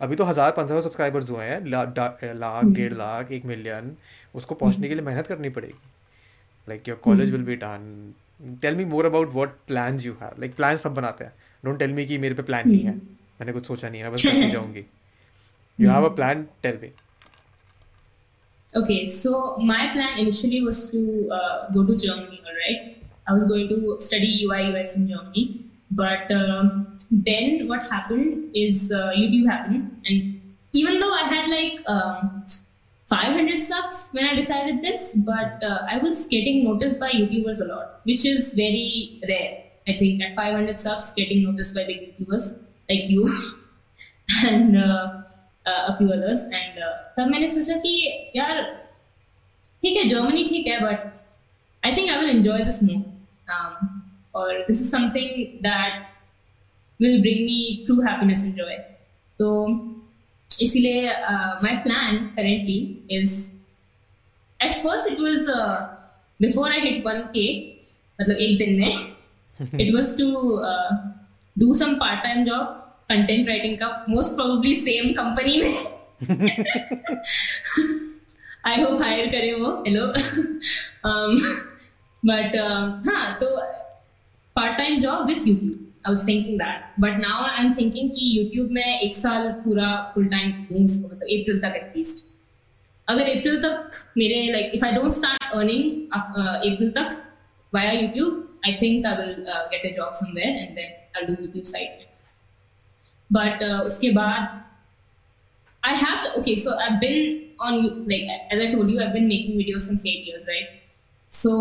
Speaker 2: अभी तो हज़ार पंद्रह सौ subscribers हुए हैं लाख हम्म। डेढ़ लाख एक मिलियन उसको पहुंचने के लिए मेहनत करनी पड़ेगी like your college will be done tell me more about what plan you have like plan सब बनाते हैं डोंट टेल मी कि मेरे पे प्लान नहीं है हम्म। मैंने कुछ सोचा नहीं है बस करती जाऊंगी you have a plan tell me
Speaker 3: Okay, so my plan initially was to uh, go to Germany, alright? I was going to study UI UX in Germany. But uh, then what happened is uh, YouTube happened, and even though I had like um, 500 subs when I decided this, but uh, I was getting noticed by YouTubers a lot, which is very rare. I think at 500 subs, getting noticed by big YouTubers like you and uh, uh, a few others. And uh, तब मैंने सोचा कि यार ठीक है Germany ठीक है but I think I will enjoy this more और this is something that will bring me true happiness and joy तो इसीलिए my plan currently is at first it was before I hit one K मतलब एक दिन में it was to do some part time job content writing का most probably same company में I hope hire करे वो हेलो बट um, uh, हाँ तो part time job with YouTube I was thinking that but now I am thinking कि YouTube में एक साल पूरा फुल टाइम दूँ उसको मतलब अप्रैल तक एटलीस्ट अगर अप्रैल तक मेरे like if I don't start earning अप्रैल तक via YouTube I think I will get a job somewhere and then I do YouTube side में बट उसके बाद I have okay so I been on like as I told you I been making videos some set years right so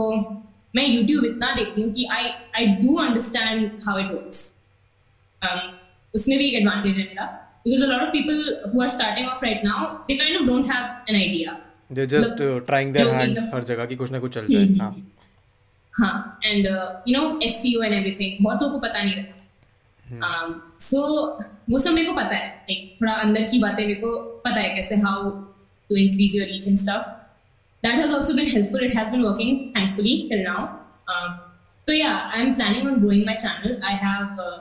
Speaker 3: मैं YouTube इतना देखती हूँ कि I I do understand how it works उसमें भी एक एडवांटेज है मेरा because a lot of people who are starting off right now they kind of don't have an idea
Speaker 2: they're just uh, trying their hands हर जगह की कुछ ना कुछ चल जाए हाँ
Speaker 3: हाँ and uh, you know SEO and everything बहुत लोगों को पता नहीं रहता um, so वो सब मेरे को पता है like थोड़ा अंदर की बातें मेरे को पता है कैसे how to increase your reach and stuff that has also been helpful. It has been working, thankfully, till now. Um, so yeah, I'm planning on growing my channel. I have uh,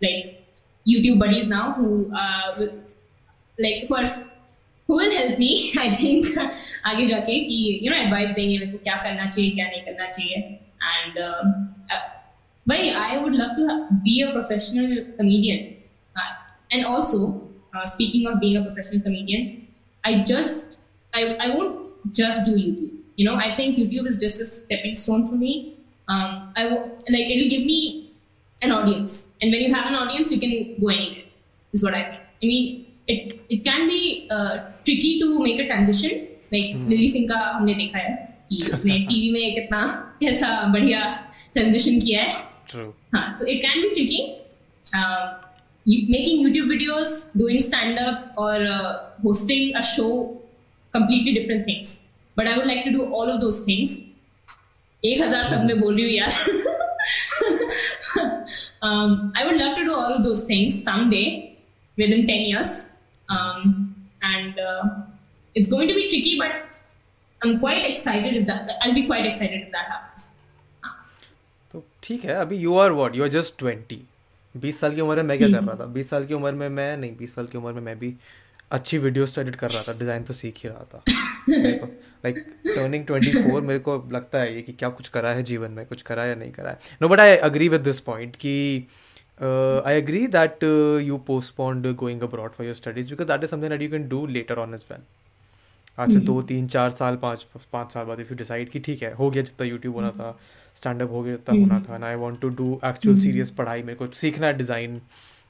Speaker 3: like YouTube buddies now who uh, will, like who are who will help me. I think आगे जाके कि you know advice देंगे मेरे को क्या करना चाहिए क्या नहीं करना चाहिए and um, uh, I would love to be a professional comedian uh, and also uh, speaking of being a professional comedian I just I I won't just do YouTube. You know, I think YouTube is just a stepping stone for me. Um, I w- like it'll give me an audience, and when you have an audience, you can go anywhere. Is what I think. I mean, it it can be uh, tricky to make a transition. Like hmm. Lily Singh ka humne देखा है कि उसने TV में कितना कैसा बढ़िया transition किया है. True. हाँ, so it can be tricky. Um, you, making YouTube videos, doing stand up, or uh, hosting a show completely different things. But I would like to do all of those things. एक हजार सब में बोल रही हूँ यार I would love to do all those things someday within ten years and it's going to be tricky but I am quite excited if that I be quite excited if that happens तो
Speaker 2: ठीक है अभी you are what you are just twenty बीस साल की उम्र में मैं क्या कर हम्म। रहा था बीस साल की उम्र में मैं नहीं बीस साल की उम्र में मैं भी अच्छी वीडियोस तो एडिट कर रहा था डिज़ाइन तो सीख ही रहा था लाइक टर्निंग ट्वेंटी फोर मेरे को लगता है ये कि क्या कुछ करा है जीवन में कुछ करा या नहीं करा है no but I agree with this point कि I agree that you postponed going abroad for your studies because that is something that you can do later on is well आज से hmm. दो तीन चार साल पाँच पाँच साल बाद इफ यू डिसाइड कि ठीक है हो गया जितना यूट्यूब होना hmm. था स्टैंड अप हो गया जितना होना hmm. था and I want to do actual serious पढ़ाई मेरे को सीखना है डिज़ाइन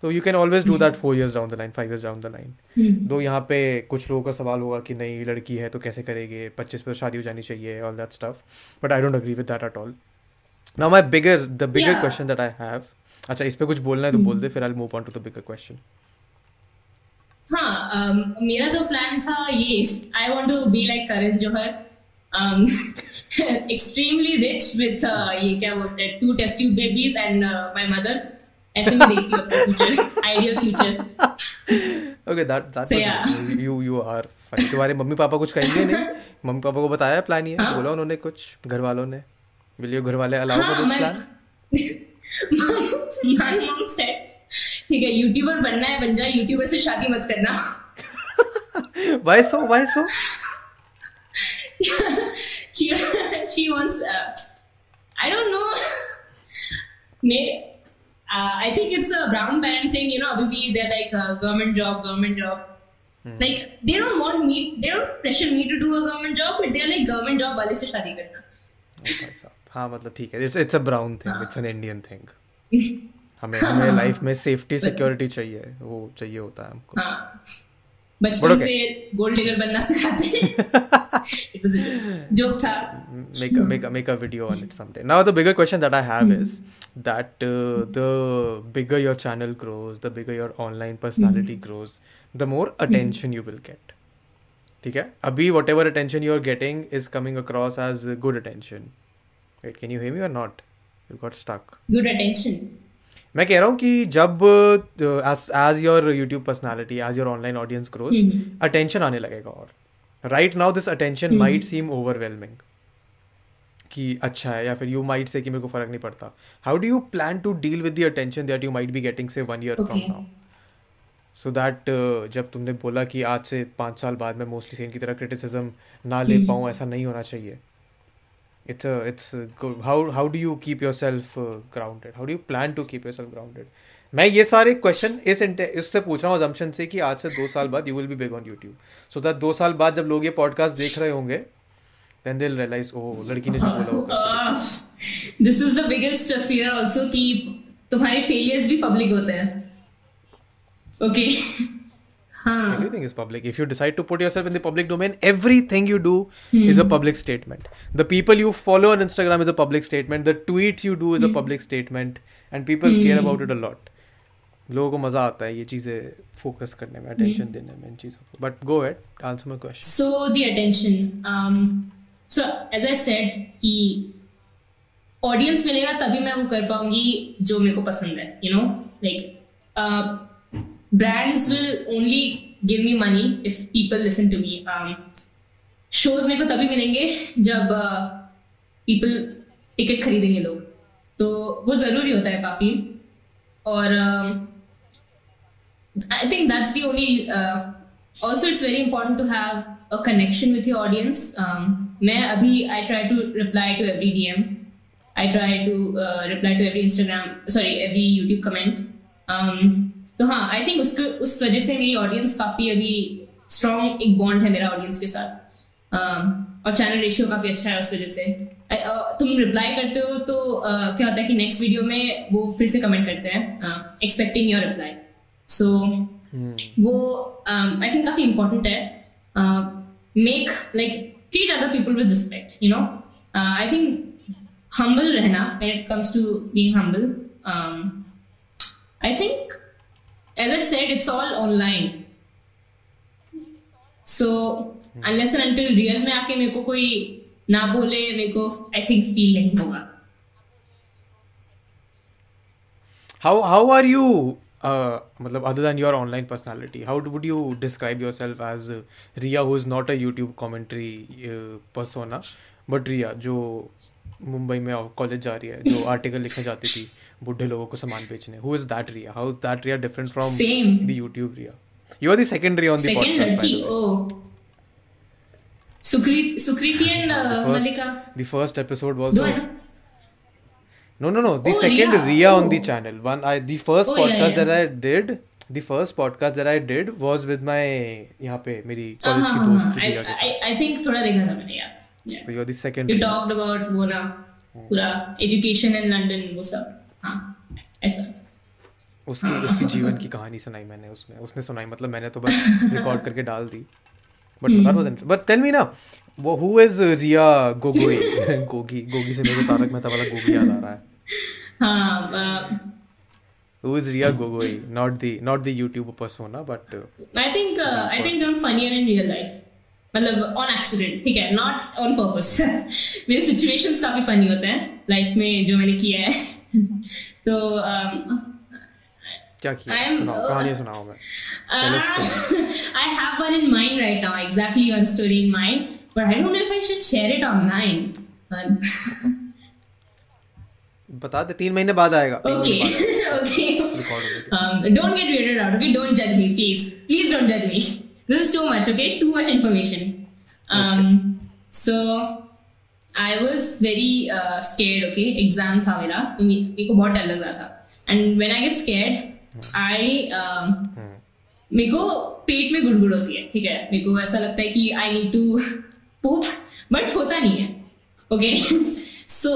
Speaker 2: तो you can always do that four years down the line five years down the line दो यहाँ पे कुछ लोगों का सवाल होगा कि नहीं लड़की है तो कैसे करेंगे पच्चीस पर शादी हो जानी चाहिए all that stuff but I don't agree with that at all now my bigger the bigger question that I have अच्छा इस पर कुछ बोलना है तो बोल दे hmm. फिर I move on to the bigger question हाँ um, मेरा तो प्लान था ये I want to be like Karan Johar extremely rich with ये क्या बोलते हैं two test tube babies and my mother ऐसे में देखती हूँ future ideal future okay that that you you are fine तुम्हारे मम्मी पापा कुछ कहेंगे नहीं मम्मी पापा को बताया प्लान ये हाँ। बोला उन्होंने कुछ घर वालों ने विल यू घर वाले allow for this plan my mom said ठीक है यूट्यूबर बनना है बन जा यूट्यूबर से शादी मत करना why
Speaker 3: so why so she she wants uh, I don't मैं Uh, I think it's a brown band thing, you know, Abhibi, they're like uh, government job, government job. Hmm. Like they don't want me, they don't pressure me to do a government job, but they're like government job वाले se shadi karna. हाँ
Speaker 2: मतलब
Speaker 3: ठीक
Speaker 2: है,
Speaker 3: it's
Speaker 2: it's
Speaker 3: a brown thing
Speaker 2: it's an
Speaker 3: Indian
Speaker 2: thing हमें हमें life में safety security चाहिए, वो चाहिए होता है हमको. हाँ.
Speaker 3: बचपन okay. से गोल्ड डिगर बनना सिखाते इट वाज जोक था
Speaker 2: make a,
Speaker 3: make a,
Speaker 2: make a video on it someday now the bigger question that i have mm-hmm. is that uh, the bigger your channel grows the bigger your online personality mm-hmm. grows the more attention mm-hmm. you will get ठीक है अभी whatever attention you are getting is coming across as good attention wait can you have me और not you got stuck
Speaker 3: good attention
Speaker 2: मैं कह रहा हूँ कि जब as your YouTube personality as your online audience grows attention आने लगेगा और right now this attention might seem overwhelming कि अच्छा है या फिर यू माइट से कि मेरे को फर्क नहीं पड़ता how do you plan to deal with the attention that you might be getting से one year from now so that जब तुमने बोला कि आज से पाँच साल बाद मैं मोस्टली सेन की तरह क्रिटिसिज्म ना ले हम्म। पाऊँ ऐसा नहीं होना चाहिए it's a it's a, good how how do you keep yourself uh, grounded how do you plan to keep yourself grounded मैं ये सारे क्वेश्चन इस इससे पूछ रहा हूँ अजम्पन से कि आज से दो साल बाद you will be big on YouTube so that दो साल बाद जब लोग ये पॉडकास्ट देख रहे होंगे देन
Speaker 3: दे
Speaker 2: रियलाइज ओ लड़की
Speaker 3: ने जो बोला this is the biggest fear also कि तुम्हारे फेलियर्स भी पब्लिक होते हैं okay okay. Huh.
Speaker 2: Everything is public. If you decide to put yourself in the public domain, everything you do mm. is a public statement. The people you follow on Instagram is a public statement. The tweets you do is mm. a public statement, and people mm. care about it a lot. लोगों को मजा आता है ये चीजें focus करने में attention देने में इन चीजों को but go at answer my question
Speaker 3: so the attention so as I said कि ऑडियंस मिलेगा तभी मैं वो कर पाऊंगी जो मेरे को पसंद है you know like brands will only give me money if people listen to me shows मेरे को तभी मिलेंगे जब पीपल uh, टिकट खरीदेंगे लोग तो वो जरूरी होता है काफी और I think that's the only also it's very important to have a connection with your audience मैं अभी I try to reply to every D M I try to reply to every Instagram sorry every YouTube comment तो हाँ I think उसके उस वजह से मेरी audience काफी अभी स्ट्रॉन्ग एक बॉन्ड है मेरा ऑडियंस के साथ uh, और चैनल रेशियो काफी अच्छा है उस वजह से uh, तुम रिप्लाई करते हो तो uh, क्या होता है कि नेक्स्ट वीडियो में वो फिर से कमेंट करते हैं एक्सपेक्टिंग योर रिप्लाई सो वो आई um, थिंक काफी इम्पोर्टेंट है make like treat other people with respect you know I think humble रहना when it comes to being humble I think as I said, it's all online. So unless and until real में आके मेरे को कोई ना बोले मेरे को I think feel नहीं होगा.
Speaker 2: How how are you? Uh, मतलब other than your online personality how would you describe your as Riya who is not a YouTube commentary persona but Riya जो मुंबई में कॉलेज जा रही है जो आर्टिकल लिखने जाती थी बुढ़े लोगों को सामान बेचने who is that Riya how is that Riya different from the YouTube Riya you are the second on the podcast second लड़की ओ Sukriti Sukriti and Malika the first episode was no no no the second Riya on the channel one I the first podcast that I did the first podcast that I did was with
Speaker 3: my यहां पे मेरी college uh-huh, की दोस्त थी I think थोड़ा rigour हमने यार yeah.
Speaker 2: so you're the second
Speaker 3: you talked about वो ना पूरा education in London वो सब हाँ ऐसा
Speaker 2: उसकी उसकी जीवन की कहानी सुनाई मैंने उसमें उसने सुनाई मतलब मैंने तो बस रिकॉर्ड करके डाल दी but that was but tell me ना वो हु इज रिया गोगोई गोगी गोगी से मेरे को तारक मेहता वाला गोगी याद आ रहा है
Speaker 3: हाँ Who
Speaker 2: is Ria Gogoi? Not the not the YouTube persona, but
Speaker 3: uh, I think uh, I think I'm funnier in real life. मतलब ऑन एक्सीडेंट ठीक है नॉट ऑन पर्पस मेरे सिचुएशन काफी फनी होते हैं लाइफ में जो मैंने किया है तो um,
Speaker 2: क्या I have one in mind
Speaker 3: right now exactly one story in mind but I don't know if I should share it online
Speaker 2: बता दे तीन महीने बाद आएगा
Speaker 3: okay okay don't get weighted out okay don't जज me please please don't जज मी This is too much, okay? Too much information. Um, uh, okay. So, I was very scared okay exam था मेरा तो मेरे को बहुत डर लग रहा था and when I get scared I मेरे को पेट में गुड़गुड़ होती है ठीक है मेरे को ऐसा लगता है कि I need to poop but होता नहीं है ओके सो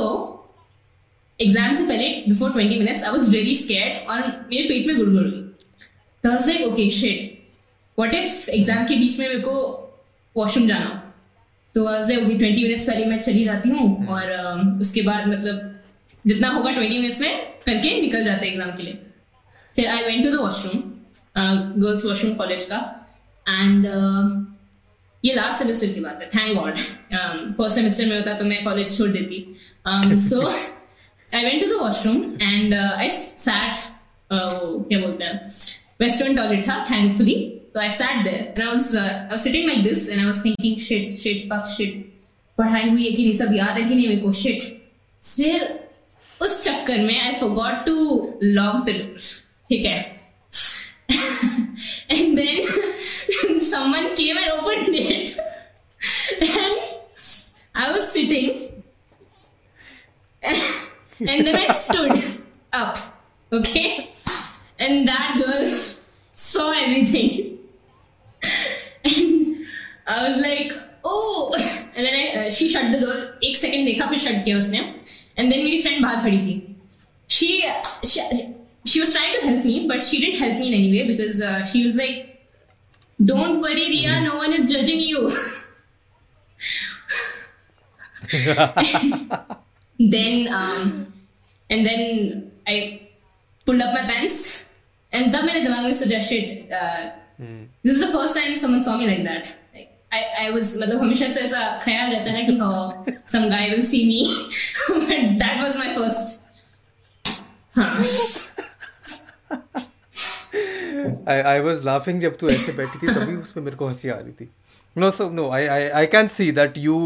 Speaker 3: एग्जाम से पहले before twenty minutes I was really scared और मेरे पेट में गुड़गुड़ हुई तो like okay shit what if exam के बीच में मेरे को वॉशरूम जाना तो आज ट्वेंटी मिनट्स पहले मैं चली जाती हूँ हम्म। और um, उसके बाद मतलब जितना होगा ट्वेंटी मिनट्स में करके निकल जाते हैं एग्जाम के लिए फिर I went to the washroom girls washroom college का एंड uh, ये लास्ट सेमेस्टर की बात है थैंक गॉड फर्स्ट सेमेस्टर में होता तो मैं कॉलेज छोड़ देती so I went to the washroom and I sat क्या बोलते हैं वेस्टर्न टॉयलेट था thankfully So I sat there and I was uh, I was sitting like this and I was thinking shit shit fuck shit पढ़ाई हुई है कि नहीं सब याद है कि नहीं मेरे फिर उस चक्कर में I forgot to lock the ठीक है and then someone came and opened it and i was sitting and then i stood up okay and that girl saw everything and I was like, oh, and then I, uh, she shut the door. One second, they देखा shut किया उसने. And then my friend बाहर खड़ी She she she was trying to help me, but she didn't help me in any way because uh, she was like, don't worry, Ria, no one is judging you. then um, and then I pulled up my pants and that मेरे दिमाग में shit uh, hmm this is the first time someone saw me like that. Like, I, I was, मतलब हमेशा से ऐसा ख्याल रहता है कि हाँ, some guy will see me, but that was my first. हाँ.
Speaker 2: I I was
Speaker 3: laughing जब
Speaker 2: तू ऐसे बैठी थी तभी No, so no, I I I can see that you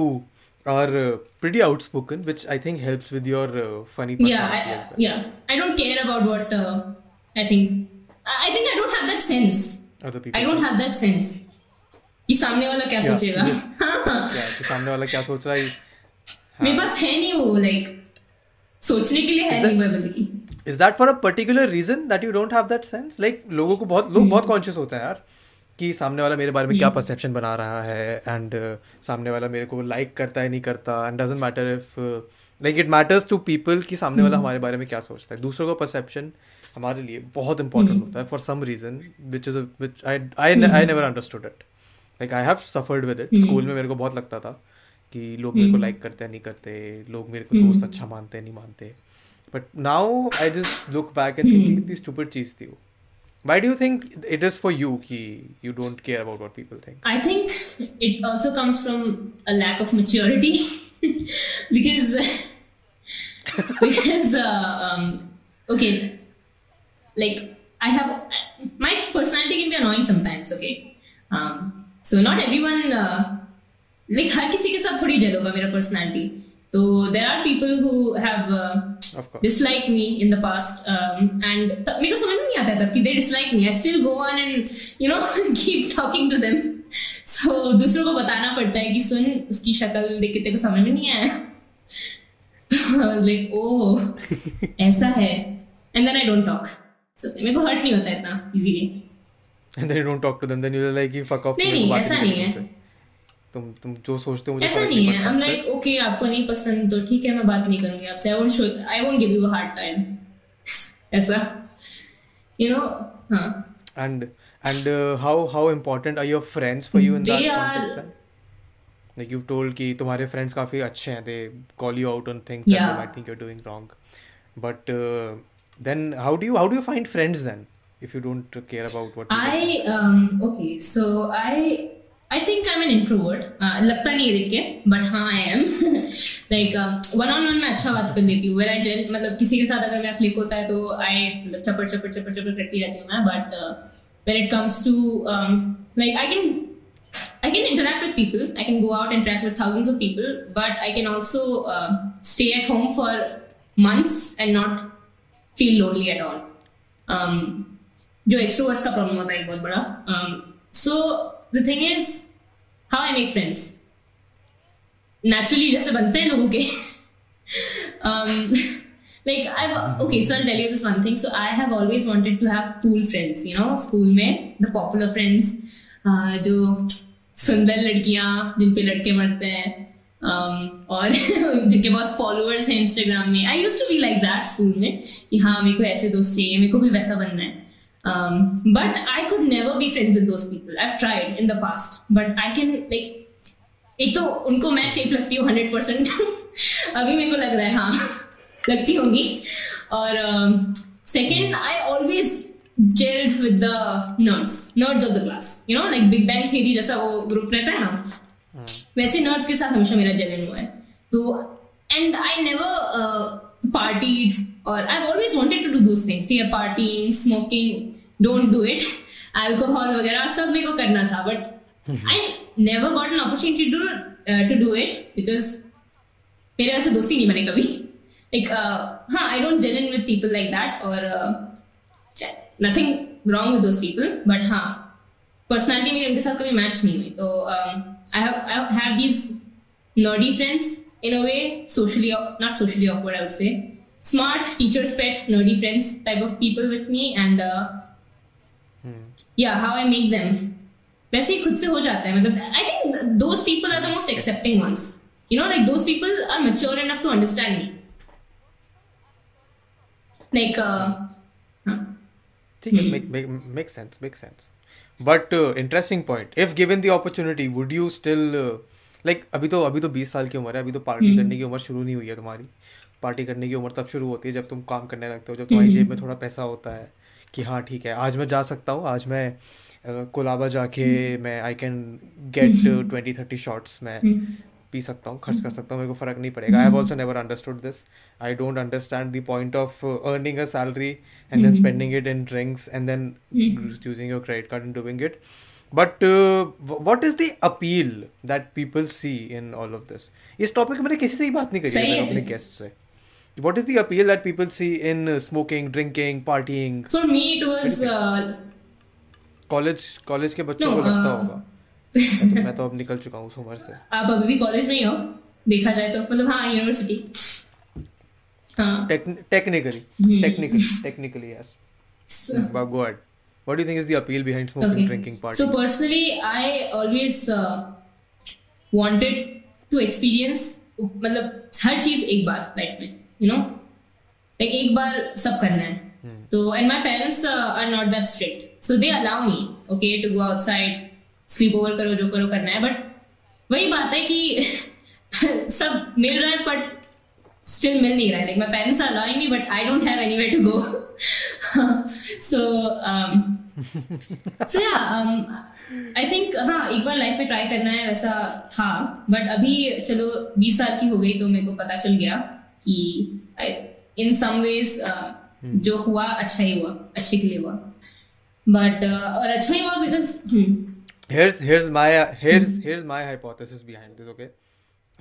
Speaker 2: are uh, pretty outspoken, which I think helps with your uh, funny. Yeah, I, yeah. I don't care about
Speaker 3: what uh, I think. I, I think I don't have that sense. I don't have that sense कि सामने वाला क्या सोचेगा yeah, कि हाँ। सामने वाला क्या सोच रहा
Speaker 2: है हाँ। मेरे पास है नहीं वो लाइक सोचने के लिए है नहीं ability is that for a particular reason that you don't have that sense like लोगों को बहुत लोग hmm. बहुत कॉन्शियस होते हैं यार कि सामने वाला मेरे बारे में क्या परसेप्शन hmm. बना रहा है एंड uh, सामने वाला मेरे को लाइक करता है नहीं करता and doesn't matter if like it matters to people कि सामने वाला hmm. हमारे बारे में क्या सोचता है दूसरों का परसेप्शन हमारे लिए बहुत इंपॉर्टेंट हम्म। होता है for some reason which is which I I never understood it like I have suffered with it school में मेरे को बहुत लगता था कि लोग मेरे को लाइक हम्म। करते हैं नहीं करते लोग मेरे को दोस्त हम्म। अच्छा मानते हैं नहीं मानते but now I just look back and think कितनी स्टूपिड चीज़ थी वो why do you think it is for you ki you don't care about what people
Speaker 3: think i think it also comes from a lack of maturity because because uh, um, okay like I have my personality can be annoying sometimes. Okay, um, so not everyone uh, like हर किसी के साथ थोड़ी jail मेरा personality. So there are people who have uh, disliked me in the past, um, and मेरे को समझ में नहीं आता कि they dislike me. I still go on and you know keep talking to them. So दूसरों को बताना पड़ता है कि सुन उसकी शक्ल देख के तेरे को समझ में नहीं आया. I was like, oh, ऐसा है. And then I don't talk. मेरे अच्छे
Speaker 2: हैं on think but then how do you how do you find friends then if you don't care about what
Speaker 3: I um, okay so I I think I'm an introvert. Uh, लगता नहीं देख के but हाँ I am like one on one में अच्छा बात कर लेती हूँ वेर आई जेल मतलब किसी के साथ अगर मेरा क्लिक होता है तो आई मतलब चपड़ चपड़ चपड़ चपड़ करती रहती हूँ मैं but where it comes to like I can I can interact with people. I can go out and interact with thousands of people, but I can also uh, stay at home for months and not feel lonely at all जो extroverts का problem होता है बहुत बड़ा so the thing is how I make friends naturally जैसे बनते हैं लोगों के like I okay so I tell you this one thing so I have always wanted to have cool friends you know school में the popular friends जो सुंदर लड़कियां जिन पे लड़के मरते हैं um, और जिनके पास फॉलोअर्स हैं इंस्टाग्राम में I use to be like that school में कि हाँ मेरे को ऐसे दोस्त चाहिए मेरे को भी वैसा बनना है but I could never be friends with दोस्त people I tried in the past but I can like एक तो उनको मैं चेक लगती हूँ हंड्रेड परसेंट अभी मेरे को लग रहा है हाँ लगती होंगी और second I always gelled with the nerds nerds of the class you know like Big Bang Theory जैसा वो ग्रुप रहता है ना हाँ। वैसे नर्ड्स के साथ हमेशा मेरा जलन हुआ है तो एंड आई नेवर पार्टीड और I always wanted to do those things ठीक है smoking don't do it alcohol वगैरह सब मेरे को करना था but I never got an opportunity to to do it because मेरे वैसे दोस्ती नहीं बने कभी लाइक uh, हाँ I don't gel with people like that और nothing wrong with those people but हाँ पर्सनैलिटी मेरी उनके साथ कभी मैच नहीं हुई तो I have these nerdy friends in a way socially not socially awkward I say smart teachers pet nerdy friends type of people with me and या how I make them वैसे ही खुद से हो जाता है मतलब I think those people are the most accepting ones you know like those people are mature enough to understand me like ठीक
Speaker 2: है make make make sense make sense but interesting point if given the opportunity would you still like अभी तो अभी तो बीस साल की उम्र है अभी तो पार्टी हम्म। करने की उम्र शुरू नहीं हुई है तुम्हारी पार्टी करने की उम्र तब शुरू होती है जब तुम काम करने लगते हो जब तुम्हारी हम्म। जेब में थोड़ा पैसा होता है कि हाँ ठीक है आज मैं जा सकता हूँ आज मैं कोलाबा जाके हम्म। मैं I can get twenty thirty shots मैं पी सकता हूँ खर्च कर सकता हूँ मेरे को फ़र्क नहीं पड़ेगा I have also never understood this I don't understand the point of earning a salary and then spending it in drinks and then using your credit card in doing it but what is the appeal that people see in all of this इस topic में मैंने किसी से ही बात नहीं करी अपने गेस्ट से what is the appeal that people see in uh, smoking drinking partying for me it was uh, college college के बच्चों no, को लगता uh, होगा मैं तो अब निकल चुका हूँ उस उम्र से
Speaker 3: आप अभी भी कॉलेज में ही हो देखा जाए तो मतलब हाँ यूनिवर्सिटी
Speaker 2: हाँ टेक्निकली टेक्निकली टेक्निकली यस बाब go ahead what do you think is the appeal behind smoking okay. drinking
Speaker 3: party so personally i always uh, wanted to experience मतलब हर चीज एक बार लाइफ में यू नो लाइक एक बार सब करना है हम्म। तो and my parents are not that strict so they allow me okay to go outside sleep over करो जो करो करना है बट वही बात है कि सब मिल रहा है बट स्टिल मिल नहीं रहा है like my parents are allowing but I don't have any way to go so so या आई थिंक हाँ एक बार लाइफ में ट्राई करना है वैसा था बट अभी चलो बीस साल की हो गई तो मेरे को पता चल गया कि इन सम वेज जो हुआ अच्छा ही हुआ अच्छे के लिए हुआ बट uh, और अच्छा ही हुआ because
Speaker 2: here's here's my here's mm-hmm. here's my hypothesis behind this okay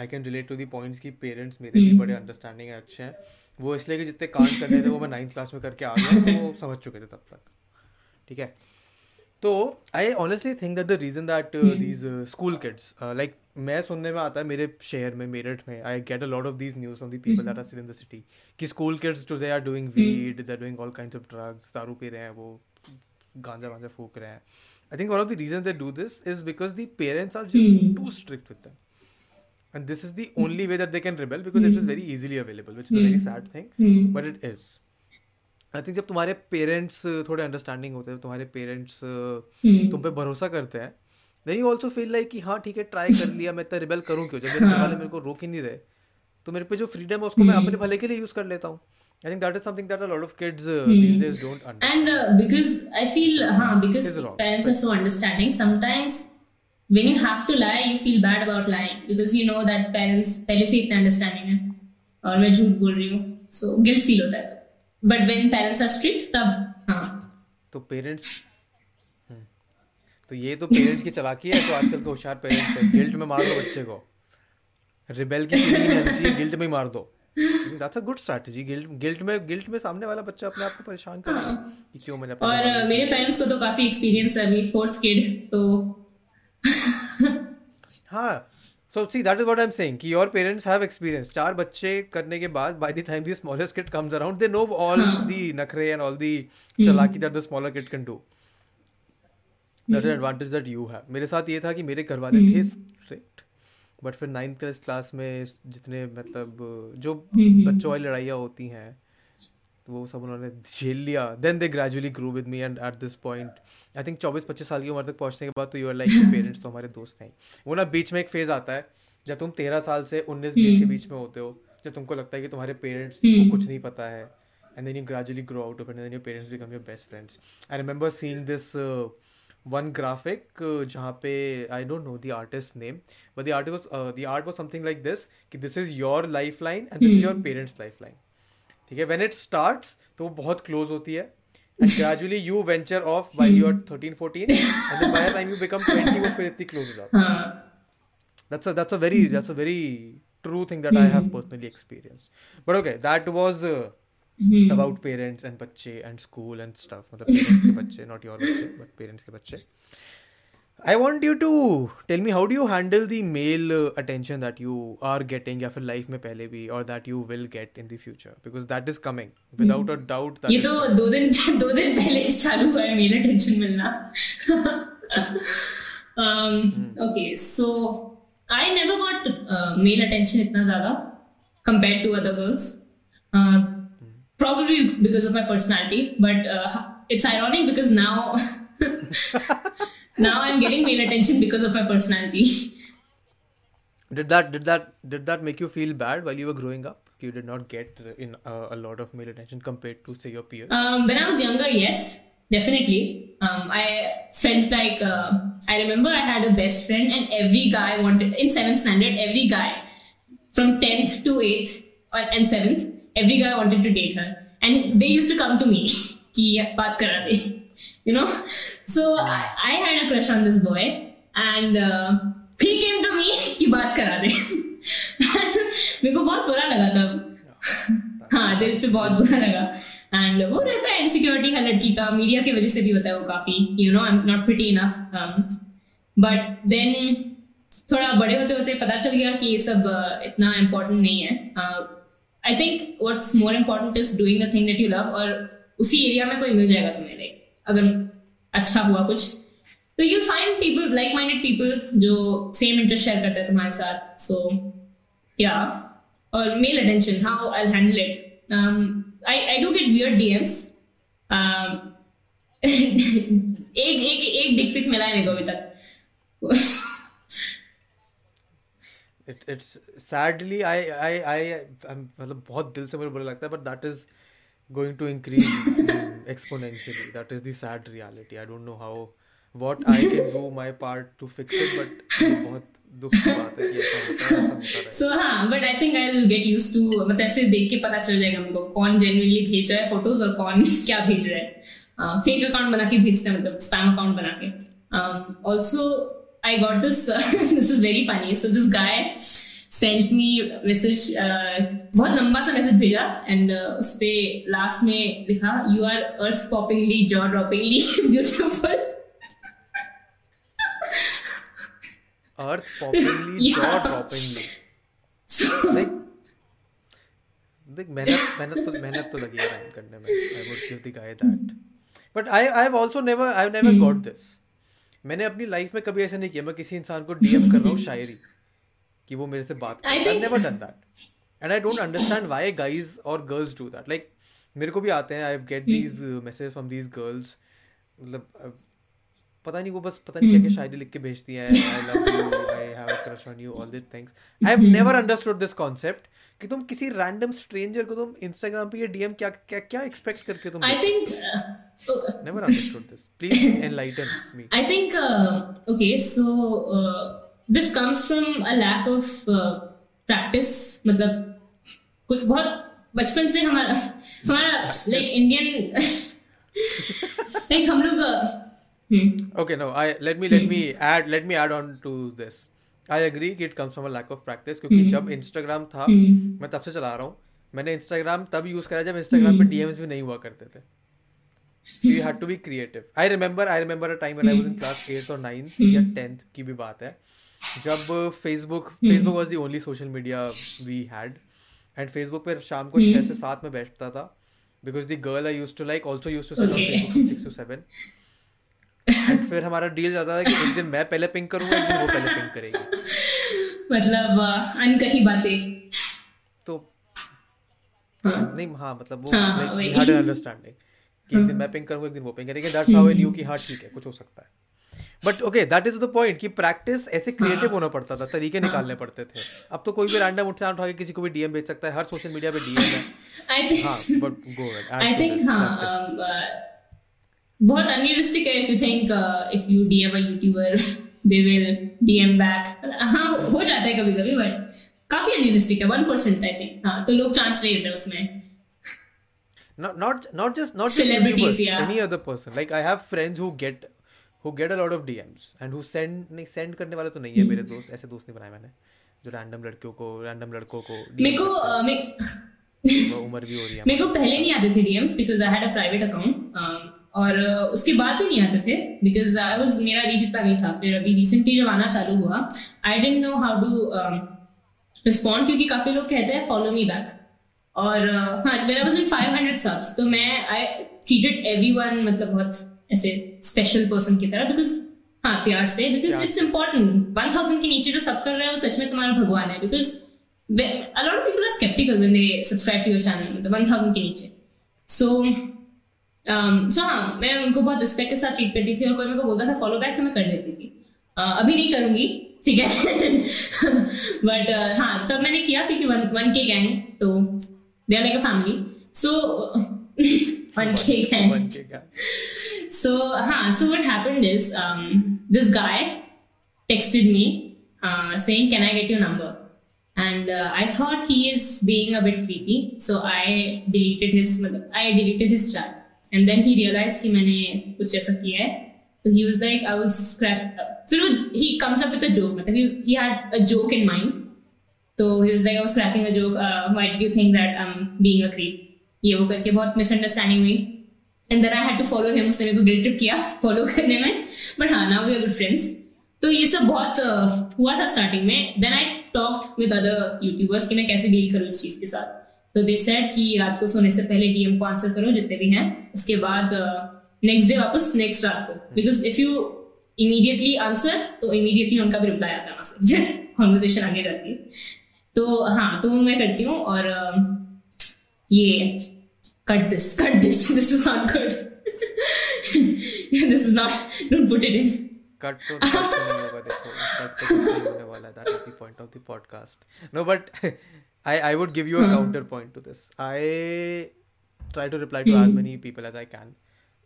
Speaker 2: I can relate to the points की पेरेंट्स मेरे लिए mm-hmm. बड़े अंडरस्टैंडिंग है अच्छे हैं वो इसलिए कि जितने काम कर रहे थे वो मैं नाइन्थ क्लास में करके आ गया तो वो समझ चुके थे तब तक ठीक है तो I honestly think that the reason that these school kids like मैं सुनने में आता है मेरे शहर में मेरठ में I get a lot of these news from the people that are in the city कि school kids to they are doing weed they are doing all kinds of drugs दारू पी रहे हैं वो गांजा वांजा फूक रहे हैं I think one of the reason they do this is because the parents are just too strict with them and this is the only way that they can rebel because it is very easily available which is a very sad thing but it is I think जब तुम्हारे parents uh, थोड़े understanding होते हैं तुम्हारे parents uh, hmm. तुम पे भरोसा करते हैं then you also feel like कि हाँ ठीक है ट्राई कर लिया मैं इतना रिबेल करूँ क्यों जब मेरे हाँ। वाले मेरे को रोक ही नहीं रहे तो मेरे पे जो फ्रीडम है उसको मैं hmm. अपने भले के लिए यूज कर लेता हूँ I think that is something that a lot of kids uh, hmm. these days don't
Speaker 3: understand. And uh, because I feel, huh, because parents are so understanding, sometimes when you have to lie, you feel bad about lying because you know that parents पहले से इतना understanding है और मैं झूठ बोल रही हूँ, so guilt feel होता है. But when parents are strict, तब हाँ.
Speaker 2: तो parents तो ये तो पेरेंट्स की चलाकी है तो आजकल के होशियार पेरेंट्स है गिल्ट में मार दो बच्चे को रिबेल की गिल्ट में ही मार दो that's a good strategy guilt guilt में गिल्ट में सामने वाला बच्चा अपने आप को परेशान कर रहा है
Speaker 3: कि क्यों मैंने और मेरे पेरेंट्स को तो काफी एक्सपीरियंस है अभी फोर्थ किड तो
Speaker 2: हां so
Speaker 3: see
Speaker 2: that is what I am saying कि योर पेरेंट्स हैव एक्सपीरियंस चार बच्चे करने के बाद by the time the smallest kid comes around they know all the नखरे एंड ऑल द चालाकी that the smaller kid can do that is advantage that you have मेरे साथ ये था कि मेरे घर वाले हम्म। थे स्ट्रिक्ट बट फिर नाइन्थ क्लास में जितने मतलब जो हम्म, हम्म, हम्म। बच्चों वाली लड़ाइयाँ होती हैं तो वो सब उन्होंने झेल लिया then they gradually grow with me and at this point I think चौबीस पच्चीस साल की उम्र तक पहुँचने के बाद तो यूर लाइक पेरेंट्स तो हमारे दोस्त हैं वो ना बीच में एक फेज आता है जब तुम तेरह साल से उन्नीस बीस के बीच में होते हो जब तुमको लगता है कि तुम्हारे पेरेंट्स को कुछ नहीं पता है and then you gradually grow out of and then your parents become your best friends I remember seeing this one graphic जहाँ पे I don't know the artist name but the art was the art was something like this कि this is your life line and this is your parents life line ठीक है when it start तो वो बहुत close होती है and gradually you venture of while you are 13 14 and then by time you become twenty फिर इतनी close हो जाती है that's a that's a very that's a very true thing that I have personally experience but okay that was about parents and बच्चे and school and stuff मतलब के बच्चे not your बच्चे बट पेरेंट्स के बच्चे I want you to tell me how do you handle the male attention that you are getting या फिर life में पहले भी और that you will get in the future because that is coming without a doubt ये तो दो दिन दो दिन पहले चालू हुआ है मेल अटेंशन मिलना
Speaker 3: okay so I never got male attention इतना ज्यादा compare to other girls probably because of my personality, but uh, it's ironic because now now I'm getting male attention because of my personality.
Speaker 2: Did that did that did that make you feel bad while you were growing up? You did not get in uh, a lot of male attention compared to say your peers.
Speaker 3: Um, when I was younger, yes, definitely. Um, I felt like uh, I remember I had a best friend, and every guy wanted in seventh standard, every guy from tenth to eighth uh, and seventh every guy wanted to date her and they used to come to me कि बात करा दे you know so I, I had a crush on this boy and uh, he came to me कि बात करा दे मेरे को बहुत बुरा लगा तब हाँ दिल पे बहुत बुरा लगा एंड वो रहता है इनसिक्योरिटी है लड़की का मीडिया की वजह से भी होता है वो काफी you know I am not pretty enough but then थोड़ा बड़े होते होते पता चल गया कि ये सब uh, इतना इम्पोर्टेंट नहीं है uh, I think what's more important is doing the thing that you love और उसी एरिया में कोई मिल जाएगा तुम्हें लाइक अगर अच्छा हुआ कुछ तो you find people like minded people जो सेम इंटरेस्ट शेयर करते हैं तुम्हारे साथ सो या और male attention how I handle it I I do get weird DMs एक एक एक डिक मिला है मेरे को अभी तक
Speaker 2: it it's sadly I I I मतलब बहुत दिल से मुझे बुरा लगता है but that is going to increase exponentially that is the sad reality I don't know how what I can do my part to fix it but बहुत दुख की बात है कि ऐसा होता
Speaker 3: है सो हां but I think I will get used to मतलब ऐसे देख के पता चल जाएगा हमको कौन जेन्युइनली भेज रहा है फोटोज और कौन क्या भेज रहा है फेक अकाउंट बना के भेजते हैं मतलब स्पैम अकाउंट बना के also I got this. Uh, this is very funny. So this guy sent me message बहुत लंबा सा मैसेज भेजा एंड उस पे लास्ट में लिखा you are earth poppingly jaw droppingly beautiful
Speaker 2: earth poppingly jaw droppingly like देख मेहनत मेहनत तो मेहनत तो लगी है टाइम करने में I was give the guy that but I I have also never I have never got this मैंने अपनी लाइफ में कभी ऐसा नहीं किया मैं किसी इंसान को डीएम कर रहा हूँ शायरी कि वो मेरे से बात I never done that and I don't understand why guys और गर्ल्स डू दैट लाइक मेरे को भी आते हैं I get these message from these girls मतलब पता नहीं वो बस पता नहीं क्या क्या hmm. शायरी लिख के भेजती हैं have a crush on you all this things I have never understood this concept कि तुम किसी रैंडम स्ट्रेंजर को तुम इंस्टाग्राम पे ये डीएम क्या क्या क्या एक्सपेक्ट
Speaker 3: करके तुम I think
Speaker 2: never understood this please enlighten me
Speaker 3: I think okay so this comes from a lack of practice मतलब कुछ बहुत बचपन से हमारा हमारा लाइक इंडियन लाइक हम लोग
Speaker 2: okay no I let me let me add let me add on to this I agree कि it comes from a lack of practice क्योंकि हम्म। जब इंस्टाग्राम था हम्म। मैं तब से चला रहा हूँ मैंने इंस्टाग्राम तब यूज करा जब इंस्टाग्राम पे डीएम्स हम्म। भी नहीं हुआ करते थे you had to be creative I remember I remember a time when I was in class 8 और 9th या 10th की भी बात है जब Facebook Facebook was the only social media we had and Facebook पर शाम को 6 से 7 में बैठता था because the girl I use to like also use to six to seven and फिर हमारा डील जाता था कि एक दिन मैं पहले पिंक करूंगा एक दिन वो पहले पिंक करेगी मतलब अनकही बातें तो हाँ? नहीं हाँ मतलब वो हार्ड अंडरस्टैंडिंग हाँ, कि एक दिन हाँ। मैं पिंग करूंगा एक दिन वो पिंग करेंगे दैट्स हाउ आई न्यू कि हाँ ठीक है कुछ हो सकता है but okay that is the point कि प्रैक्टिस ऐसे क्रिएटिव हाँ। होना पड़ता था तरीके निकालने पड़ते थे अब तो कोई भी रैंडम उठा उठा के किसी को भी डीएम भेज सकता है हर सोशल मीडिया पे डीएम है आई थिंक हां बट गो आई थिंक हां बहुत अनरियलिस्टिक है if you think if you DM a YouTuber they will DM back हाँ हो जाता है कभी कभी बट काफी अनरियलिस्टिक है वन परसेंट आई थिंक हाँ तो लोग चांस नहीं देते उसमें Not, not not just not just YouTubers, yeah. any other person. Like I have friends who get who get a lot of DMs and who send नहीं send करने वाले तो नहीं है
Speaker 3: मेरे दोस्त ऐसे
Speaker 2: दोस्त नहीं बनाए मैंने जो random लड़कियों को random लड़कों को मेरे को मेरे उम्र भी
Speaker 3: हो रही है मेरे को पहले नहीं आते थे DMs because I had a private account um, और उसके बाद भी नहीं आते थे बिकॉज आई वॉज मेरा रीच इतना नहीं था फिर अभी रिसेंटली जब आना चालू हुआ I dent know how to respond क्योंकि काफी लोग कहते हैं फॉलो मी बैक और हाँ मेरा वॉज फाइव हंड्रेड सब्स तो मैं आई ट्रीटेड एवरी वन मतलब बहुत ऐसे स्पेशल पर्सन की तरह बिकॉज हाँ प्यार से because it's important one thousand के नीचे जो सब कर रहे हैं वो सच में तुम्हारा भगवान है because a lot of people are skeptical skeptical when they subscribe to your channel, मतलब the 1000 के नीचे. So, सो um, हाँ मैं उनको बहुत रिस्पेक्ट के साथ ट्रीट करती थी और कोई मेरे को बोलता था फॉलो बैक तो मैं कर देती थी uh, अभी नहीं करूंगी ठीक है बट uh, हाँ तब मैंने किया क्योंकि वन वन के गैंग तो they are like a family so one के गैंग सो हाँ so what happened is this guy texted me saying can I get your number and uh, I thought he is being a bit creepy, so I deleted his I deleted his chat. And then he realise कि मैंने कुछ ऐसा किया है तो he was like I was फिर he comes up with a joke मतलब he had a joke in mind तो he was like I was cracking a joke why do you think that I am being a creep ये वो करके बहुत misunderstanding हुई and then I had to follow him उसने मेरे को guilt किया फॉलो करने में बट हाँ now we are good friends तो ये सब बहुत uh, हुआ था स्टार्टिंग में then I talk with other YouTubers कि मैं कैसे डील करूँ इस चीज के साथ तो दे सेट कि रात को सोने से पहले डीएम को आंसर करो जितने भी हैं उसके बाद नेक्स्ट uh, डे वापस नेक्स्ट रात को because if you immediately answer तो इमीडिएटली उनका भी रिप्लाई आता है वहां से कॉन्वर्जेशन आगे जाती है तो हाँ तो मैं करती हूँ और um, ये cut this cut this this is not good this is not don't put it in cut तो नहीं होगा देखो
Speaker 2: कट तो नहीं होने वाला था at the point of the podcast no but I, I would give you a hmm. counterpoint to this. I try to reply to hmm. as many people as I can.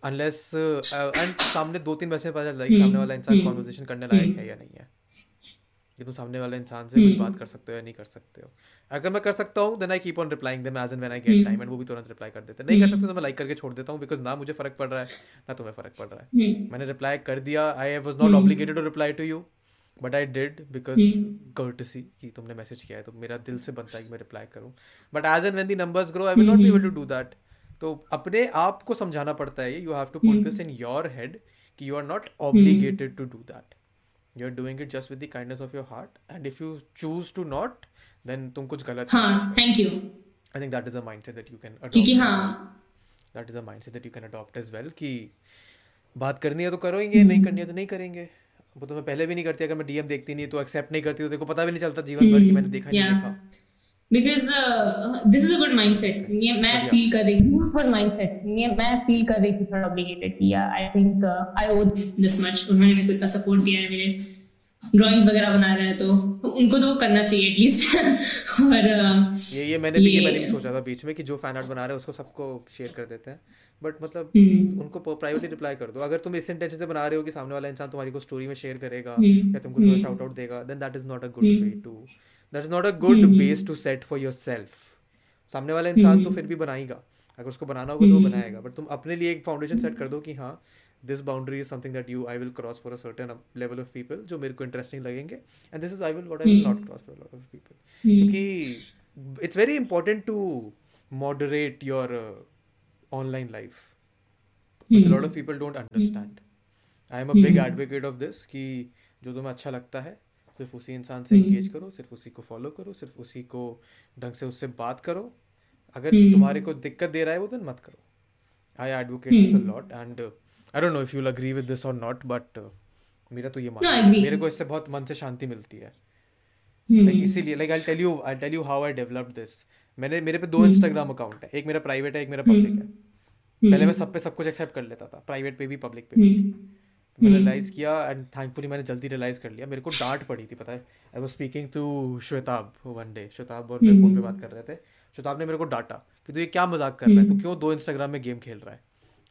Speaker 2: Unless uh, uh and सामने दो तीन वैसे पता चलता है hmm. सामने वाला इंसान कॉन्वर्जेशन hmm. करने लायक hmm. है या नहीं है कि तुम सामने वाले इंसान से कुछ बात कर सकते हो या नहीं कर सकते हो अगर मैं कर सकता हूँ then I keep on replying them as and when I get time and वो भी तुरंत रिप्लाई कर देते नहीं कर सकते तो मैं लाइक करके छोड़ देता हूँ बिकॉज ना मुझे फर्क पड़ रहा है ना तुम्हें फर्क पड़ रहा है मैंने रिप्लाई कर दिया I was not obligated to reply to you but I did because courtesy कि तुमने मैसेज किया है तो मेरा दिल से बनता है कि मैं रिप्लाई करूँ but as and when the numbers grow I will not be able to do that तो अपने आप को समझाना पड़ता है you have to put this in your head कि you are not obligated to do that you are doing it just with the kindness of your heart and if you choose to not then तुम कुछ गलत thank you I think that is a mindset that you can adopt क्योंकि हां that is a mindset that you can adopt as well कि बात करनी है तो करोगे नहीं करनी है तो नहीं करेंगे वो तो मैं पहले भी नहीं करती अगर मैं डीएम देखती नहीं तो एक्सेप्ट नहीं करती तो देखो पता भी नहीं चलता जीवन भर की मैंने देखा hmm,
Speaker 3: yeah. नहीं देखा because this is a good mindset मैं फील कर रही हूँ गुड माइंडसेट मैं फील कर रही थी थोड़ा ऑब्लिगेटेड कि I think I owed this much उन्होंने मेरे को इतना सपोर्ट दिया है मेरे ड्राइंग्स वगैरह बना रहे हैं तो उनको तो करना
Speaker 2: चाहिए एटलीस्ट और ये ये मैंने ये, भी ये, मैंने भी सोचा था बीच में कि जो फैन आर्ट बना रहे हैं उसको सबको शेयर कर देते हैं बट मतलब हम्म। उनको प्राइवेटली रिप्लाई कर दो अगर तुम इस इंटेंशन से बना रहे हो कि सामने वाला इंसान तुम्हारी को स्टोरी में शेयर करेगा हम्म। या तुमको थोड़ा शाउट हम्म। आउट देगा then that is not a good way to that is not a good base to set for yourself सामने वाला इंसान तो फिर भी बनाएगा अगर उसको बनाना होगा तो वो बनाएगा बट तुम अपने लिए एक फाउंडेशन सेट कर दो कि हाँ this boundary is something that you I will cross for a certain level of people जो मेरे को इंटरेस्टिंग लगेंगे and this is I will what I will not cross for lot of people क्योंकि it's very important to moderate your online life which a lot of people don't understand I am a big advocate of this कि जो तुम्हें अच्छा लगता है सिर्फ उसी इंसान से इंगेज hmm. करो सिर्फ उसी को फॉलो करो सिर्फ उसी को ढंग से उससे बात करो अगर hmm. तुम्हारे को दिक्कत दे रहा है वो तो मत करो I advocate this a lot and I don't know if you agree with this और नॉट बट मेरा तो ये मानना है मेरे को इससे बहुत मन से शांति मिलती है लाइक hmm. इसीलिए like I tell you I tell you how I develop this मैंने मेरे पे दो इंस्टाग्राम hmm. अकाउंट है एक मेरा प्राइवेट है एक मेरा पब्लिक है पहले मैं hmm. सब पे सब कुछ एक्सेप्ट कर लेता था प्राइवेट पे भी पब्लिक पे भी मैंने रियलाइज किया एंड थैंकफुली मैंने जल्दी रियलाइज कर लिया मेरे को डांट पड़ी थी पता है I was speaking to Shwetab one day Shwetab और मैं फोन पे बात कर रहे थे श्वेताब ने मेरे को डांटा कि तू ये क्या मजाक कर रहा है तू क्यों दो इंस्टाग्राम में गेम खेल रहा है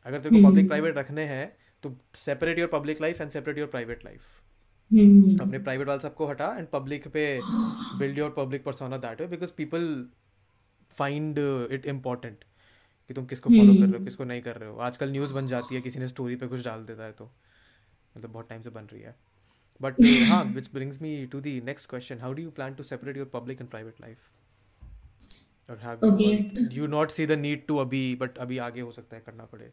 Speaker 2: अगर तेरे को पब्लिक हम्म। प्राइवेट रखने हैं तो separate your public life and separate your private life अपने प्राइवेट वाले सबको हटा एंड पब्लिक पे build your public persona that way because people find it important कि तुम किसको फॉलो कर रहे हो हम्म। किसको नहीं कर रहे हो आजकल न्यूज़ बन जाती है किसी ने स्टोरी पे कुछ डाल देता है तो मतलब बहुत टाइम से बन रही है बट uh, हाँ which brings me to the next question how do you plan to separate your public and private life और have you not see the need to अभी बट अभी आगे हो सकता है करना पड़े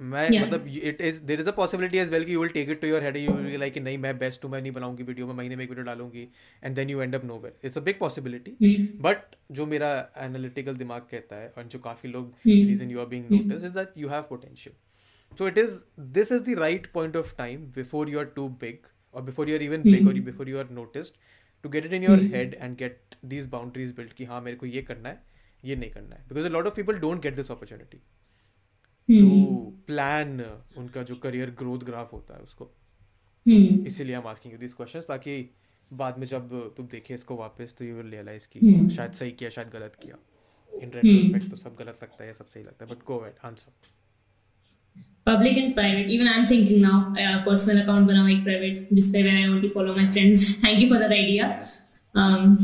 Speaker 2: मैं yeah. मतलब it is there is a possibility as well कि you will take it to your head you will like नहीं मैं बेस्ट हूँ मैं नहीं बनाऊंगी वीडियो मैं महीने में एक वीडियो डालूंगी and then you end up nowhere it's a big possibility but जो मेरा एनालिटिकल दिमाग कहता है और जो काफी लोग reason you are being notice is that you have potential so it is this is the right point of time before you are too big और before you are even big और before you are noticed to get it in your head and get these boundaries build कि हाँ मेरे को ये करना है ये नहीं करना है because a lot of people don't get this opportunity to plan उनका जो करियर ग्रोथ ग्राफ होता है उसको इसीलिए हम आस्किंग यू दिस क्वेश्चंस ताकि बाद में जब तुम देखे इसको वापस तो यू विल रियलाइज कि शायद सही किया शायद गलत किया इन रेट्रोस्पेक्ट तो सब गलत लगता है सब सही लगता है but go ahead answer
Speaker 3: public and private even i'm thinking now a uh, personal account banao ek private display where i only follow my friends thank you for that idea um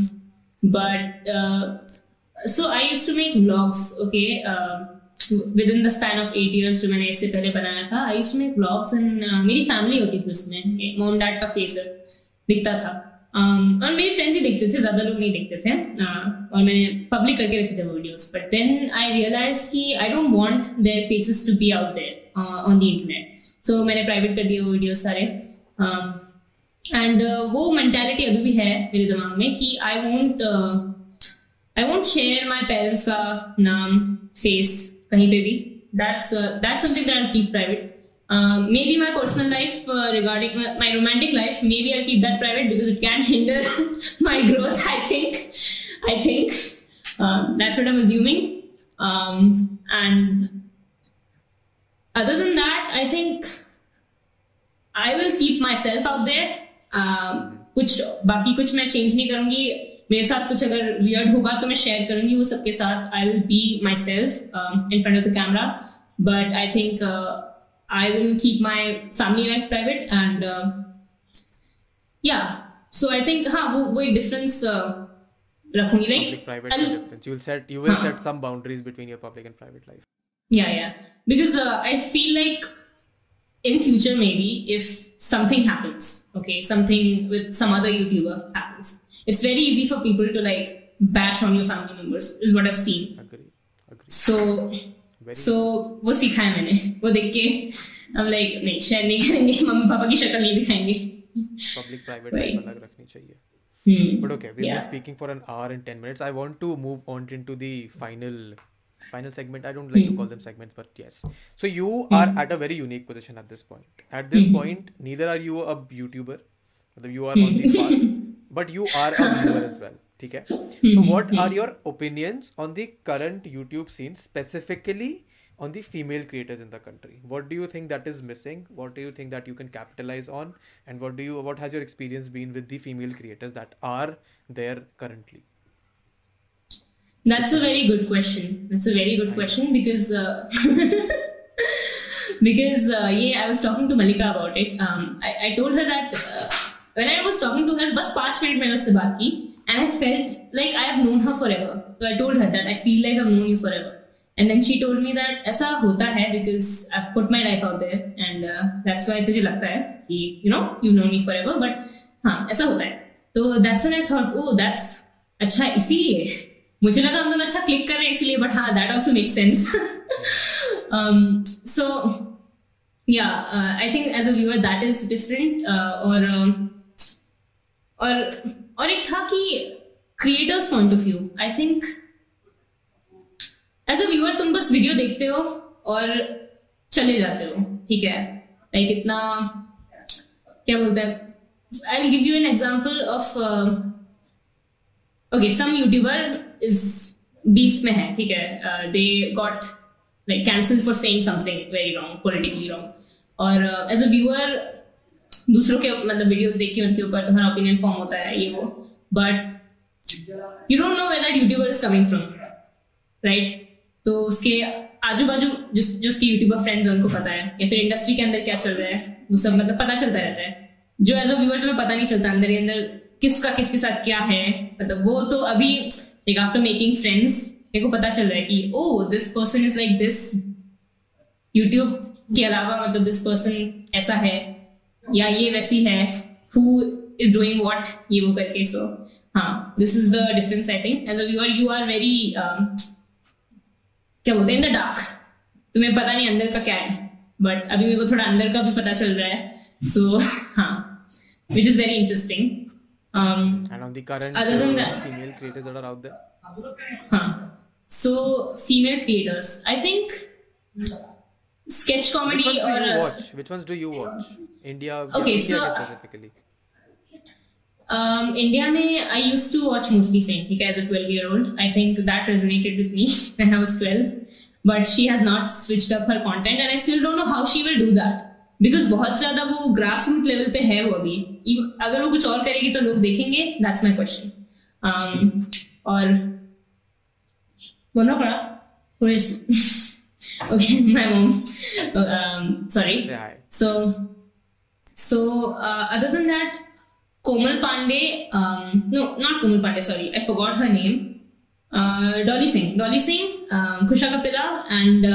Speaker 3: but uh, so i used to make vlogs okay uh, within the span of eight years जो मैंने इससे पहले बनाया था I उसमें vlogs and मेरी family होती थी उसमें मोम डैड का फेस दिखता था और um, मेरे फ्रेंड्स ही देखते थे ज्यादा लोग नहीं देखते थे uh, और मैंने पब्लिक करके रखे थे videos but then I realise की I don't want their faces to be out there on the internet so मैंने प्राइवेट कर दिए वो वीडियोज सारे एंड um, uh, वो मैंटेलिटी अभी भी है मेरे दिमाग में कि I want I want share my parents का नाम फेस कहीं पे भी that's that's something that keep private maybe my personal life regarding my romantic life maybe I keep that private because it can hinder my growth I think I think that's what am assuming and other than that I think I will keep my self out there कुछ बाकी कुछ मैं change नहीं करूंगी मेरे साथ कुछ अगर वियर्ड होगा तो मैं शेयर करूंगी वो सबके साथ I will be myself in front of the camera but I think I will keep my family life private and या सो आई थिंक हाँ वो वही डिफरेंस
Speaker 2: रखूंगी like private difference you will set you will set some boundaries between your public and
Speaker 3: private life yeah yeah because uh, i feel like in future maybe if something happens okay something with some other youtuber happens it's very easy for people to like bash on your family members is what I've seen.
Speaker 2: Agree. Agree.
Speaker 3: So very so वो सीखा है मैंने वो देख am like like नहीं share नहीं करेंगे mummy papa की शक्ल नहीं दिखाएंगे पब्लिक
Speaker 2: प्राइवेट अलग रखनी चाहिए Hmm. But okay, we've yeah. been speaking for an hour and 10 minutes. I want to move on into the final final segment. I don't like mm. to hmm. call them segments, but yes. So you mm. are at a very unique position at this point. At this mm. point, neither are you a YouTuber. You are hmm. on the but you are a viewer as well ठीक है तो what are your opinions on the current YouTube scene on the female creators in the country what do you think that is missing what do you think that you can capitalize on and what do you what has your experience been with the female creators that are there currently
Speaker 3: that's a very good question that's a very good question because uh, because uh, yeah i was talking to malika about it um, I, told her that uh, when I was talking to her, बस पांच minute मैंने उससे to her, and I felt like I have known her forever. So I told her that I feel like I've known you forever. And then she told me that ऐसा होता है because I've put my life out there and uh, that's why तुझे लगता है कि you know you know me forever but हाँ ऐसा होता है तो that's when I thought oh that's अच्छा इसीलिए मुझे लगा हम दोनों अच्छा क्लिक कर रहे हैं इसीलिए but हाँ that also makes sense um, so yeah uh, I think as a viewer that is different uh, or uh, और और एक था कि creators point of view I think as a viewer तुम बस वीडियो देखते हो और चले जाते हो ठीक है लाइक इतना क्या बोलते हैं I give you an example of okay some YouTuber is beef में है ठीक है they got like cancel for saying something very wrong politically wrong और एज अ व्यूअर दूसरों के मतलब वीडियोस देख के उनके ऊपर तुम्हारा ओपिनियन फॉर्म होता है ये वो but you don't know whether YouTuber is coming from right तो उसके आजू बाजू जिस जो उसके यूट्यूबर फ्रेंड्स उनको पता है या फिर इंडस्ट्री के अंदर क्या चल रहा है वो सब मतलब पता चलता रहता है जो एज अ व्यूअर तुम्हें पता नहीं चलता अंदर ही अंदर किसका किसके साथ क्या है मतलब वो तो अभी लाइक आफ्टर मेकिंग फ्रेंड्स मेरे को पता चल रहा है कि oh this person is like this YouTube के अलावा मतलब दिस पर्सन ऐसा है या ये वैसी है हु इज डूइंग वॉट ये वो करके सो हाँ this is the difference I think as a viewer you are very क्या बोलते हैं इन द डार्क तुम्हें पता नहीं अंदर का क्या है बट अभी मेरे को थोड़ा अंदर का भी पता चल रहा है सो हाँ which is very
Speaker 2: interesting and on the current other than that, female creators that are out there huh. so female creators i think
Speaker 3: sketch comedy which ones or do you watch? which ones do you watch India. Okay, India so
Speaker 2: specifically. Um, India
Speaker 3: में I used to watch Musli Sen ठीक है as a 12 year old I think that resonated with me when I was 12 but she has not switched up her content and I still don't know how she will do that because बहुत ज्यादा वो grass root level पे है वो अभी अगर वो कुछ और करेगी तो लोग देखेंगे दैट्स माई क्वेश्चन और बोलना पड़ा okay my mom sorry so So uh, other than that, Komal Pandey, um, no, not Komal Pandey, sorry, I forgot her name. Uh, Dolly Singh Dolly Singh खुशा Kapila and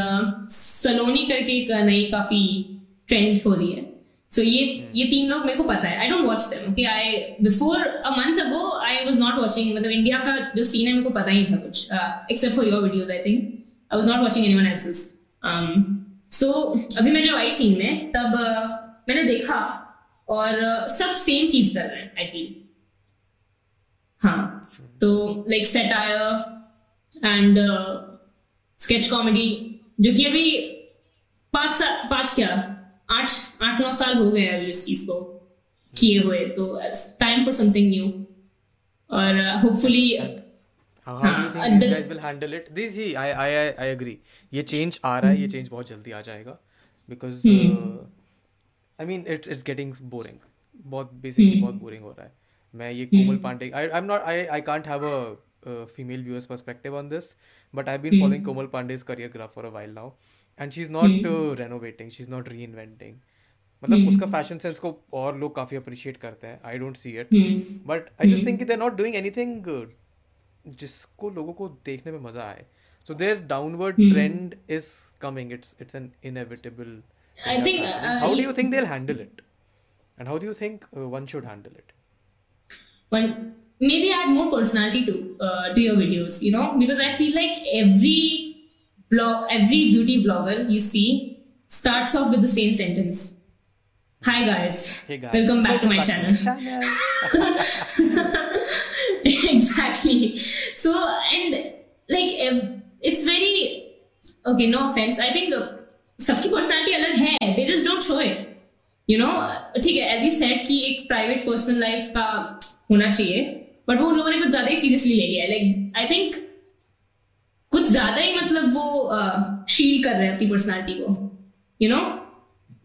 Speaker 3: Saloni करके एक नई काफी ट्रेंड हो रही है सो ये ये तीन लोग मेरे को पता है I don't watch them okay I before a month ago I was not watching मतलब इंडिया का जो सीन है मेरे को पता ही था कुछ except for your videos I think I was not watching anyone else's so अभी मैं जब आई सीन में तब uh, मैंने देखा और सब सेम चीज कर रहे हैं आई फील हाँ तो लाइक सेट आया एंड स्केच कॉमेडी जो कि अभी पांच साल पांच क्या आठ आठ नौ साल हो गए हैं अभी इस चीज को किए हुए तो टाइम फॉर समथिंग न्यू और होपफुली हाँ,
Speaker 2: ये चेंज आ रहा है ये चेंज बहुत जल्दी आ जाएगा because I mean it's it's getting boring बहुत बेसिकली बहुत बोरिंग हो रहा है मैं ये Komal Pandey I I am not I I can't have a female viewers perspective on this but I have been following Komal Pandey's career graph for a while now and she is not renovating she is not reinventing मतलब उसका fashion sense को और लोग काफ़ी appreciate करते हैं I don't see it but I just think they not doing anything जिसको लोगों को देखने में मज़ा आए so their downward trend is coming it's it's an inevitable
Speaker 3: I think. Uh,
Speaker 2: how do you think they'll handle it? And how do you think uh, one should handle it?
Speaker 3: Well, maybe add more personality to uh, to your videos, you know, because I feel like every blog, every beauty blogger you see starts off with the same sentence. Hi guys, hey guys. welcome back welcome to my back channel. channel. exactly. So and like it's very okay. No offense. I think the सबकी personality अलग है they just don't show it you know ठीक है as you said कि एक private personal life का होना चाहिए बट वो उन लोगों ने कुछ ज्यादा ही सीरियसली ले लिया लाइक आई थिंक कुछ ज्यादा ही मतलब वो uh, कर रहे हैं अपनी पर्सनैलिटी को you know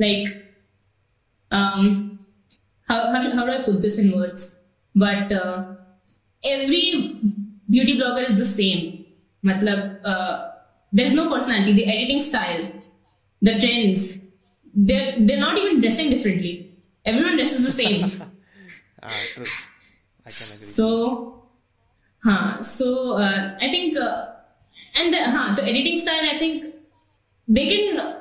Speaker 3: like how how I put this in words? But uh, every beauty blogger is the same. Matlab, मतलब, uh, there's no personality. The the trends. They're they're not even dressing differently. Everyone dresses the same. ah, true. I can agree. So, huh. So uh, I think, uh, and the huh, the editing style. I think they can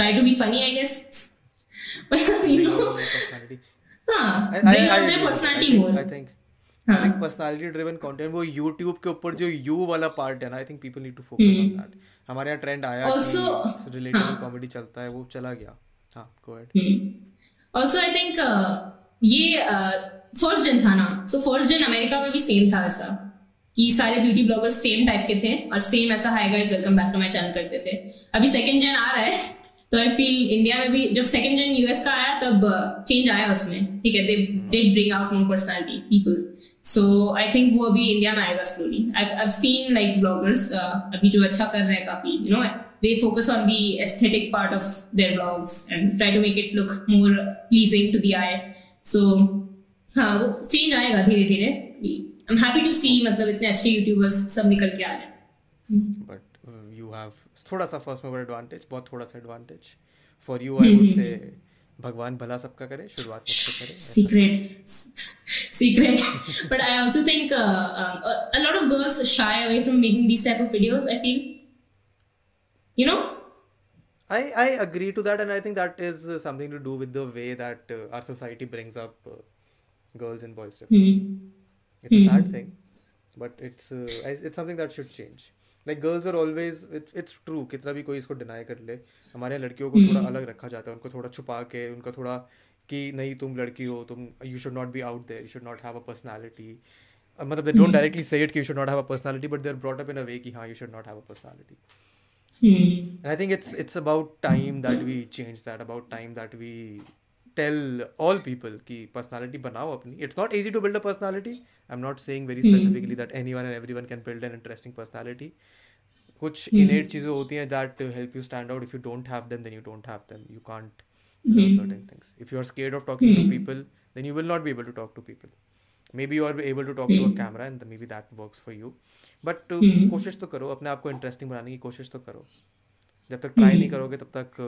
Speaker 3: try to be funny, I guess. But you know, huh, I, I, bring
Speaker 2: out I, their personality
Speaker 3: I, more.
Speaker 2: I think like personality driven content वो YouTube के ऊपर जो you वाला part है ना I think people need to focus on that हमारे यहाँ trend आया रिलेटेबल कॉमेडी हाँ। चलता है वो चला गया हां go ahead
Speaker 3: also I think ये फर्स्ट uh, जन था ना सो फर्स्ट जन अमेरिका में भी सेम था ऐसा कि सारे ब्यूटी ब्लॉगर्स सेम टाइप के थे और सेम ऐसा hi guys welcome back to my channel करते थे अभी सेकंड जन आ रहा है तो आई फील इंडिया में भी जब सेकंड जन यूएस का आया तब चेंज uh, आया उसमें ठीक है they did bring out more personality people so I think वो अभी इंडिया में आएगा slowly I seen like bloggers अभी जो अच्छा कर रहे हैं काफी you know they focus on the aesthetic part of their blogs and try to make it look more pleasing to the eye so हाँ वो चेंज आएगा धीरे धीरे I am happy to see मतलब इतने अच्छे यूट्यूबर्स सब निकल के आ रहे हैं बट
Speaker 2: थोड़ा सा फर्स्ट मूवर एडवांटेज बहुत थोड़ा सा advantage for you I would say भगवान
Speaker 3: भला सबका करे शुरुआत करे secret secret but I also think a lot of girls of girls shy away from making these type of videos i feel you i i agree to that and i
Speaker 2: think that is something to do with the way that uh, our society brings up uh, girls and boys differently. Mm-hmm. it's mm-hmm. a sad thing but it's uh, it's something that should change like girls are always it's true कितना भी कोई इसको deny कर ले हमारे यहाँ लड़कियों को थोड़ा hmm. अलग रखा जाता है उनको थोड़ा छुपा के उनका थोड़ा कि नहीं तुम लड़की हो तुम you should not be out there you should not have a personality मतलब they don't directly say it कि you should not have a personality but they are brought up in a way कि हाँ you should not have a
Speaker 3: personality I think it's it's
Speaker 2: about time that we change that about time that we tell all people की personality बनाओ अपनी it's not easy to build a personality I am not saying very specifically that any one and every one can build an interesting personality कुछ innate hmm. चीज़ें होती हैं that help you stand out if you don't have them then you don't have them you can't learn certain things. If you are scared of to people hmm. people, then you will not be to to talk to maybe you are able to talk to a hmm. camera and maybe that works for you. But uh, कोशिश तो करो अपने आप को interesting बनाने की कोशिश तो करो जब तक ट्राई नहीं करोगे तब तक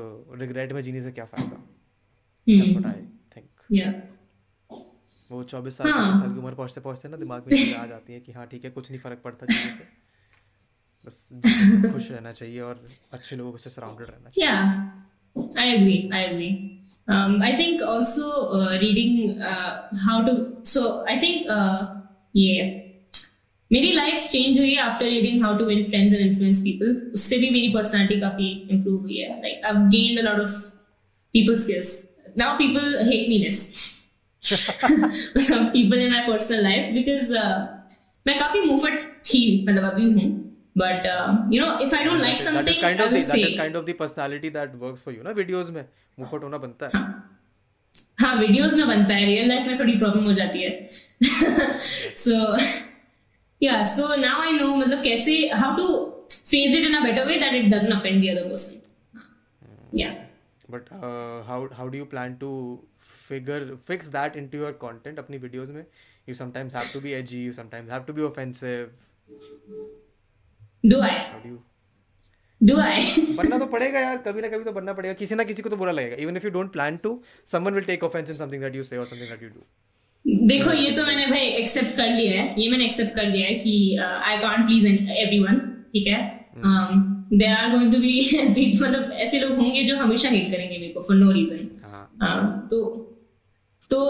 Speaker 2: रिग्रेट uh, में जीने से क्या फायदा Hmm. वो चौबीस साल हाँ. साल की उम्र पहुंचते पहुंचते ना दिमाग में आ जाती हैं कि हाँ ठीक है कुछ नहीं फर्क पड़ता चीज़ों से बस खुश रहना चाहिए और अच्छे लोगों से सराउंडेड रहना
Speaker 3: चाहिए yeah, I agree, I agree. Um, I think also uh, reading uh, how to. So I think uh, yeah, मेरी लाइफ चेंज हुई है after reading how to win friends and influence people उससे भी मेरी personality काफी improve हुई है like I gained a lot of people skills now people hate me less people in my personal life because uh, मैं काफी मुफट थी मतलब अभी हूँ but uh, you know if i don't like something that is kind of the, that
Speaker 2: is kind of the personality that works for you ना videos में मुखट होना बनता है
Speaker 3: हाँ videos में बनता है real life में थोड़ी problem हो जाती है so yeah so now I know मतलब कैसे how to face it in a better way that it doesn't offend the other person
Speaker 2: yeah but how how do you plan to figure fix that in to your content अपनी videos में you sometimes have to be edgy you sometimes have to be offensive do I how do बनना तो पड़ेगा यार कभी ना कभी तो बनना पड़ेगा किसी ना किसी को तो बुरा लगेगा even if you don't plan to someone will take offence in
Speaker 3: something that
Speaker 2: you say और समथिंग दैट यू
Speaker 3: डू देखो ये तो मैंने भाई एक्सेप्ट कर लिया है ये मैंने एक्सेप्ट कर लिया है कि आई कांट प्लीज एवरीवन ठीक है there are going to be beat मतलब ऐसे लोग होंगे जो हमेशा हेट करेंगे मेरे को फॉर नो रीजन तो तो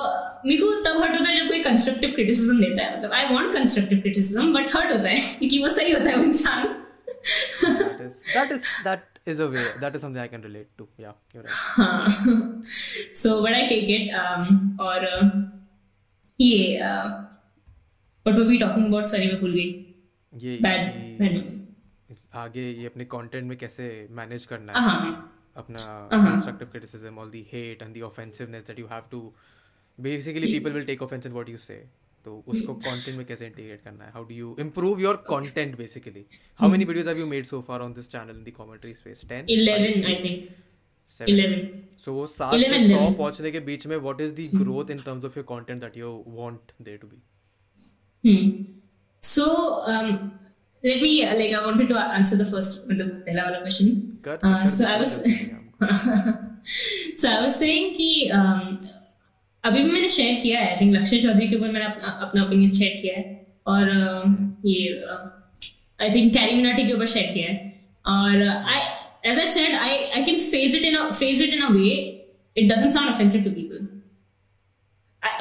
Speaker 3: मेरे को तब हर्ट होता है
Speaker 2: जब कोई कंस्ट्रक्टिव क्रिटिसिज्म देता है मतलब I want constructive criticism but hurt होता है क्योंकि वो सही होता है इंसान that is that is a way that is something I can relate to. Yeah, you're right. हाँ। so, but I take it, um, और uh, yeah, uh, what were we talking about? मैं भूल गई. ये बैड bad. आगे ये अपने content में कैसे मैनेज करना है हाँ। अपना constructive criticism all the hate and the offensiveness that you have to basically people will take offence in what you say तो उसको कंटेंट में कैसे इंटीग्रेट करना है how do you improve your content basically how many videos have you made so far on this channel in the commentary space 10 11 I think 11 so वो सात से सौ पहुंचने के बीच में what is the growth in terms of your content that you want there to be
Speaker 3: hmm so let me uh, like I wanted to answer the first the Pehla question. Good. Uh, so I was so I was saying ki, um, अभी भी मैंने share किया है I think Lakshay Chaudhary के ऊपर मैंने अपना opinion share किया है और uh, ये आई थिंक कैरी मिनाटी के ऊपर शेयर किया है और I as I said I I can phase it in phase it in a way it doesn't sound offensive to people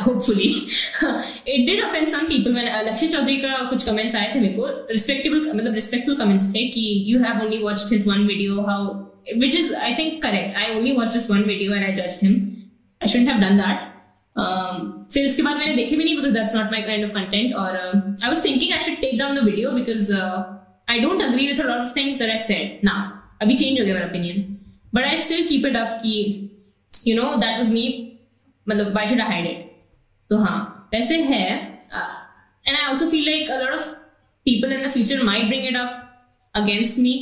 Speaker 3: hopefully it did offend some people when uh, Lakshya Chaudhary का कुछ comments आए थे मेरे को respectable मतलब respectful comments थे कि you have only watched his one video how which is I think correct I only watched this one video and I judged him I shouldn't have done that um, फिर उसके बाद मैंने देखे भी नहीं because that's not my kind of content और I was thinking I should take down the video because I don't agree with lot of things that I said ना अभी चेंज हो गया मेरा opinion but I still keep it up कि you know that was me मतलब why should I hide it तो हाँ वैसे है and I also feel like a lot of people in the future might bring it up against me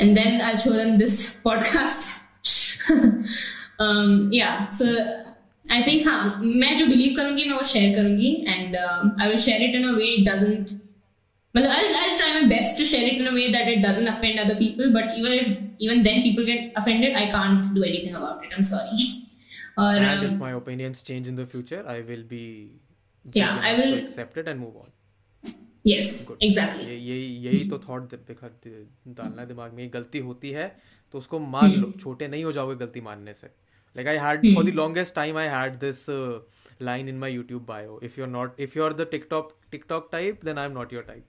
Speaker 3: and then I show them this podcast या so I think हाँ मैं जो believe करूंगी मैं वो शेयर करूंगी and I will share it in a way it doesn't मतलब I I try my best to share it in a way that it doesn't offend other people but even if even then people get offended I can't do anything about it I am sorry
Speaker 2: Or, and um, if my opinions change in the future, I will be
Speaker 3: yeah, I will accept
Speaker 2: it and move on.
Speaker 3: Yes exactly यही
Speaker 2: यही तो thought दिखा डालना दिमाग में गलती होती है तो उसको मान लो हम्म। छोटे नहीं हो जाओगे गलती मानने से like I had for the longest time I had this line in my YouTube bio if you are not if you are the TikTok TikTok type then I am not your type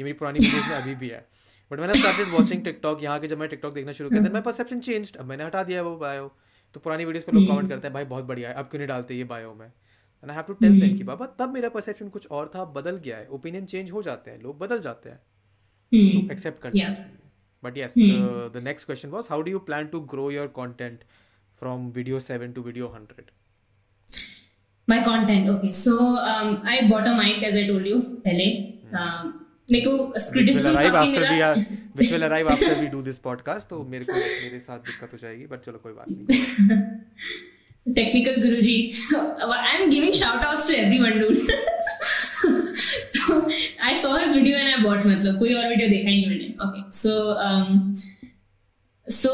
Speaker 2: ये मेरी पुरानी videos में अभी भी है but मैंने started watching TikTok यहाँ के जब मैं टिकटॉक देखना शुरू किया देन माय परसेप्शन चेंज्ड अब मैंने हटा दिया वो बायो तो पुरानी वीडियोस पर लोग कमेंट हम्म। करते हैं भाई बहुत बढ़िया है अब क्यों नहीं डालते ये बायो में and I have to tell them कि हम्म। बाबा तब मेरा परसेप्शन कुछ और था बदल गया है ओपिनियन चेंज हो जाते हैं लोग बदल जाते हैं तो हम्म। एक्सेप्ट करते हैं but yes the next question was how do you plan to grow your content from video 7 to video 100
Speaker 3: my content okay so I bought a mic as I told you पहले hmm. um, मेरे को criticism काफी मिला
Speaker 2: uh, which will arrive after we do this podcast तो मेरे को मेरे साथ दिक्कत हो जाएगी बट चलो कोई बात नहीं technical
Speaker 3: Guruji I am giving shout outs to everyone dude I saw his video and I bought मतलब कोई और वीडियो देखा ही नहीं मैंने okay so so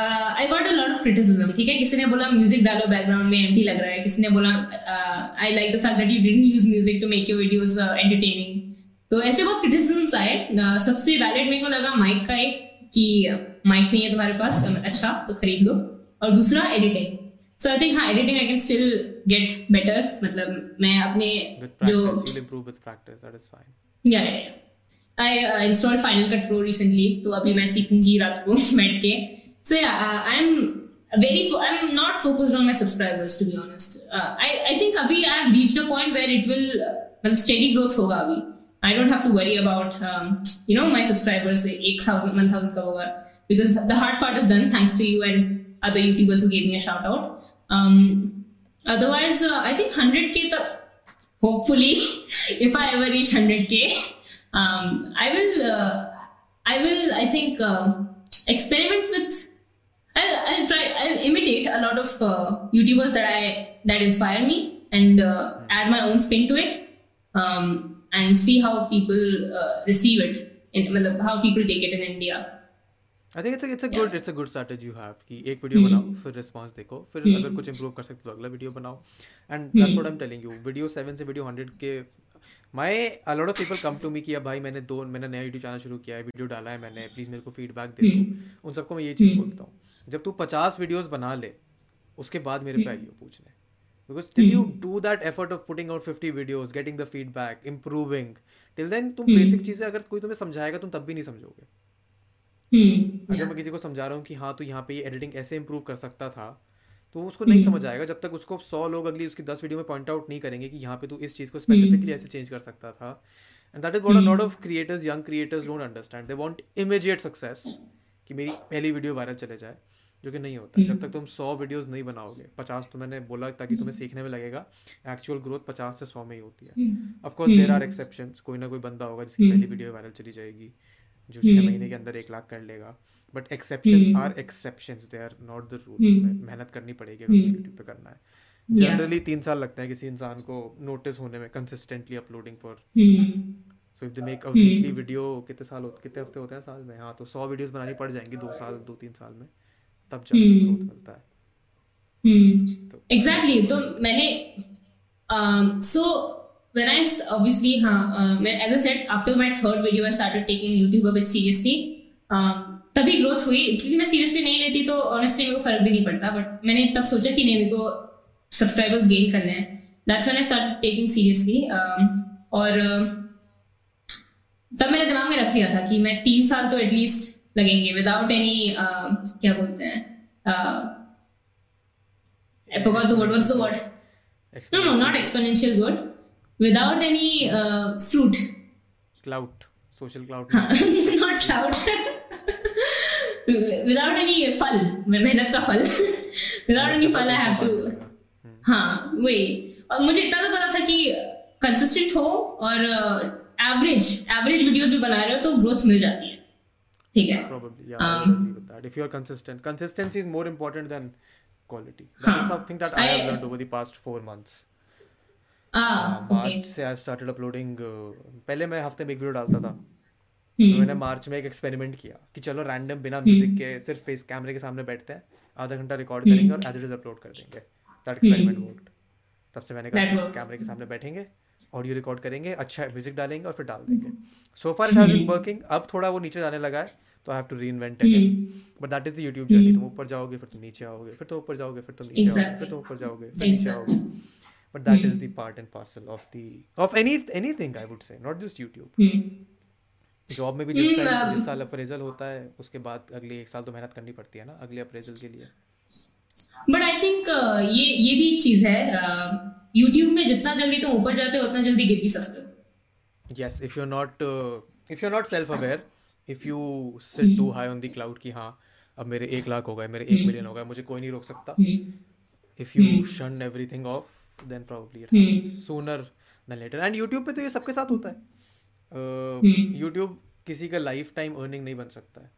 Speaker 3: I got a lot of criticism ठीक है किसी ने बोला म्यूजिक डालो बैकग्राउंड में एंटी लग रहा है किसी ने बोला I like the fact that you didn't use music to make your videos entertaining तो ऐसे बहुत क्रिटिसिज्म आए सबसे वैलिड मेरे को लगा माइक का एक कि माइक नहीं है तुम्हारे पास अच्छा तो खरीद लो और दूसरा एडिटिंग सो आई थिंक हाँ editing I can still get better मतलब मैं अपने
Speaker 2: जो
Speaker 3: I install Final Cut Pro recently तो अभी मैं सीखूंगी रात को बैठ के so I am i i I don't have to worry about, um, you know, my subscribers, say 8,000, 1,000 cover, because the hard part is done thanks to you and other YouTubers who gave me a shout out. Um, otherwise, uh, I think 100k, th- hopefully, if I ever reach 100k, um, I will, uh, I will, I think, uh, experiment with, I'll, I'll, try, I'll imitate a lot of uh, YouTubers that I, that inspire me and uh, add my own spin to it. Um, and see how people uh, receive it, in, मतलब how people take it in India. I think it's it's a
Speaker 2: good it's
Speaker 3: a good
Speaker 2: strategy you have कि
Speaker 3: एक video
Speaker 2: hmm. बनाओ फिर response देखो फिर hmm. अगर कुछ improve कर सकते हो तो अगला वीडियो बनाओ and that's what I am telling you video 7 से वीडियो 100 के my a lot of people come to me किया भाई मैंने दो मैंने नया यूट्यूब चैनल शुरू किया है वीडियो डाला है मैंने प्लीज़ मेरे को फीडबैक दे दो hmm. उन सबको मैं ये चीज़ बोलता हूँ जब तू पचास वीडियोज़ बना ले उसके बाद मेरे पे आइयो पूछने because till you hmm. do that effort of putting out 50 videos getting the feedback improving till then तुम बेसिक hmm. चीजें अगर कोई तुम्हें समझाएगा तुम तब भी नहीं समझोगे hmm. अगर मैं किसी को समझा रहा हूँ कि हाँ तो यहाँ पे ये एडिटिंग ऐसे इम्प्रूव कर सकता था तो उसको नहीं समझ आएगा जब तक उसको सौ लोग अगली उसकी दस वीडियो में पॉइंट आउट नहीं करेंगे कि यहाँ पे तू तो इस चीज़ को स्पेसिफिकली ऐसे चेंज कर सकता था and that is what a lot of creators young creators don't understand they want immediate success कि मेरी पहली वीडियो वायरल चले जाए जो कि नहीं होता जब mm-hmm. तक तुम सौ वीडियोस नहीं बनाओगे पचास तो मैंने बोला ताकि तुम्हें mm-hmm. सीखने में लगेगा एक्चुअल ग्रोथ पचास से सौ में ही होती है ऑफकोर्स देर आर एक्सेप्शन कोई ना कोई बंदा होगा जिसकी mm-hmm. पहली वीडियो वायरल चली जाएगी जो छः महीने के अंदर एक लाख कर लेगा but exception are exception they are not the rule मेहनत करनी पड़ेगी अगर यूट्यूब पर करना है जनरली तीन साल लगते हैं किसी इंसान को नोटिस होने में consistently uploading for so if they make a weekly video कितने साल होते कितने हफ्ते होते हैं साल में हाँ तो सौ वीडियोस बनानी पड़ जाएंगी दो साल दो तीन साल में तब जाके ग्रोथ हम्म।
Speaker 3: मिलता है एग्जैक्टली हम्म। तो, तो मैंने so um, when I obviously huh, uh, as I said, after my third video, I started taking YouTube a bit seriously. Um, तभी ग्रोथ हुई क्योंकि मैं सीरियसली नहीं लेती तो ऑनेस्टली मेरे को फर्क भी नहीं पड़ता बट मैंने तब सोचा कि नहीं मेरे को सब्सक्राइबर्स गेन करने हैं that's when I start taking seriously और uh, तब मैंने दिमाग में रख लिया था कि मैं तीन साल तो एटलीस्ट लगेंगे विदाउट एनी uh, क्या बोलते हैं word no no not exponential word without any fruit
Speaker 2: cloud cloud
Speaker 3: not without any फल मेहनत का फल विदाउट एनी फल हाँ वही और मुझे इतना तो पता था कि कंसिस्टेंट हो और एवरेज एवरेज वीडियोज भी बना रहे हो तो ग्रोथ मिल जाती है
Speaker 2: ठीक है probably yeah um, I agree with that if you are consistent consistency is more important than quality that's huh. हाँ। something that I, I have learned over the
Speaker 3: March ah, uh, से I started
Speaker 2: uploading पहले मैं हफ्ते में एक video डालता था hmm. मैंने मार्च में एक एक्सपेरिमेंट किया कि चलो रैंडम बिना म्यूजिक हम्म। के सिर्फ फेस कैमरे के सामने बैठते हैं आधा घंटा रिकॉर्ड हम्म। करेंगे और एज इट इज अपलोड कर देंगे दैट एक्सपेरिमेंट वर्कड तब से मैंने कहा कैमरे के सामने बैठेंगे ऑडियो रिकॉर्ड करेंगे अच्छा म्यूजिक डालेंगे और फिर डाल देंगे so far it has been working अब थोड़ा वो नीचे जाने लगा है तो I have to reinvent but that is the YouTube journey तुम ऊपर जाओगे फिर तुम नीचे आओगे फिर तो ऊपर जाओगे फिर तुम नीचे आओगे फिर तो ऊपर जाओगे फिर नीचे आओगे but that is the part and parcel of the of any anything
Speaker 3: I would say not just YouTube job
Speaker 2: में भी जिस साल hmm, um, जिस साल अप्रेजल होता है उसके बाद अगले एक साल तो मेहनत करनी पड़ती है ना
Speaker 3: अगले अप्रेजल के लिए बट आई थिंक ये ये भी एक चीज है यूट्यूब uh, में जितना जल्दी तुम तो ऊपर जाते हो उतना जल्दी गिर भी सकते हो yes if you are not if
Speaker 2: you are not self aware if you set too high on the cloud कि हाँ अब मेरे एक लाख हो गए मेरे एक मिलियन हो गए मुझे कोई नहीं रोक सकता if you shun everything off then probably sooner then later and YouTube पे तो ये सबके साथ होता है यूट्यूब किसी का लाइफ टाइम अर्निंग नहीं बन सकता है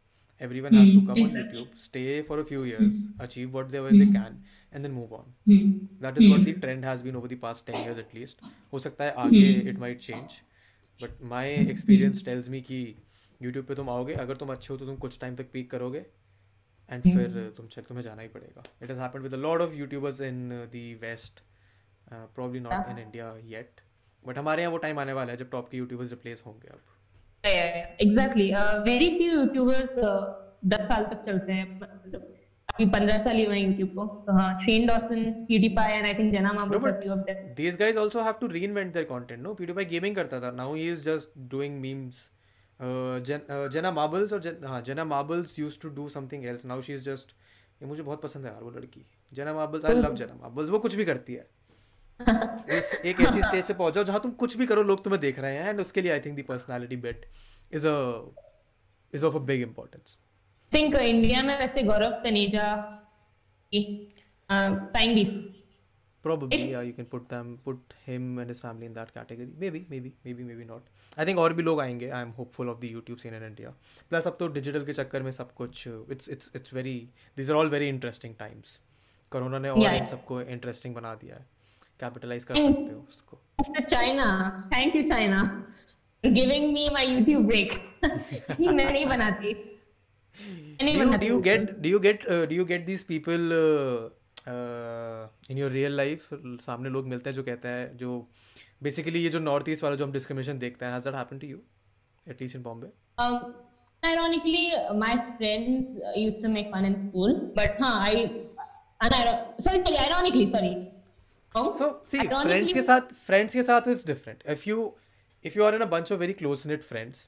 Speaker 2: every one has to come on YouTube stay for a few years achieve what they way can
Speaker 3: and
Speaker 2: then
Speaker 3: move on
Speaker 2: that is what the trend has been over the past ten years at least हो सकता है आगे it might change but my experience tells me की YouTube पे तुम आओगे अगर तुम अच्छे हो तो तुम कुछ टाइम तक पीक करोगे एंड हम्म। फिर तुम चल तुम्हें जाना ही पड़ेगा it is happen with Lord of YouTubers in the west probably not in India yet but हमारे यहाँ वो टाइम आने वाला है जब टॉप के यूट्यूबर्स रिप्लेस होंगे
Speaker 3: अब एग्जैक्टली वेरी फ्यू यूट्यूबर्स दस साल तक चलते हैं मतलब अभी पंद्रह साल ही हुए यूट्यूब को तो हाँ Shane Dawson PewDiePie and I think Jenna मामूस are few of them these
Speaker 2: guys
Speaker 3: also
Speaker 2: have to
Speaker 3: reinvent
Speaker 2: their content no PewDiePie gaming करता था now he is just doing memes Jenna uh, marbles uh, और हाँ Jenna Marbles use to do something else now she is just ये मुझे बहुत पसंद है यार वो लड़की Jenna Marbles I love Jenna Marbles वो कुछ भी करती है उस एक ऐसी स्टेज पे पहुंच जाओ जहां तुम कुछ भी करो लोग तुम्हें देख रहे हैं एंड उसके लिए I think the personality bit is a is of a big importance
Speaker 3: think India में वैसे गौरव तनेजा टाइम बीस uh,
Speaker 2: Probably, it, yeah, you can put them, put him and his family in that category. Maybe, maybe, maybe, maybe not. I think और भी लोग आएंगे. I am hopeful of the YouTube scene in India. Plus अब to digital के चक्कर में सब कुछ it's it's it's very these are all very interesting times. Corona ने और इन interesting बना दिया है. Capitalize कर सकते
Speaker 3: China, thank you China, giving me my YouTube break. मैं नहीं बनाती.
Speaker 2: Do you, do you get do you get uh, do you get these people uh, in your real life सामने लोग मिलते हैं जो कहते हैं जो बेसिकली ये जो नॉर्थ ईस्ट वाला जो हम डिस्क्रिमिनेशन देखते
Speaker 3: हैं has that happen to you at least in Bombay ironically my friends used to make fun in school but huh i and i sorry sorry ironically sorry so see friends के साथ friends के साथ is different if you if you are
Speaker 2: in a bunch of very close knit friends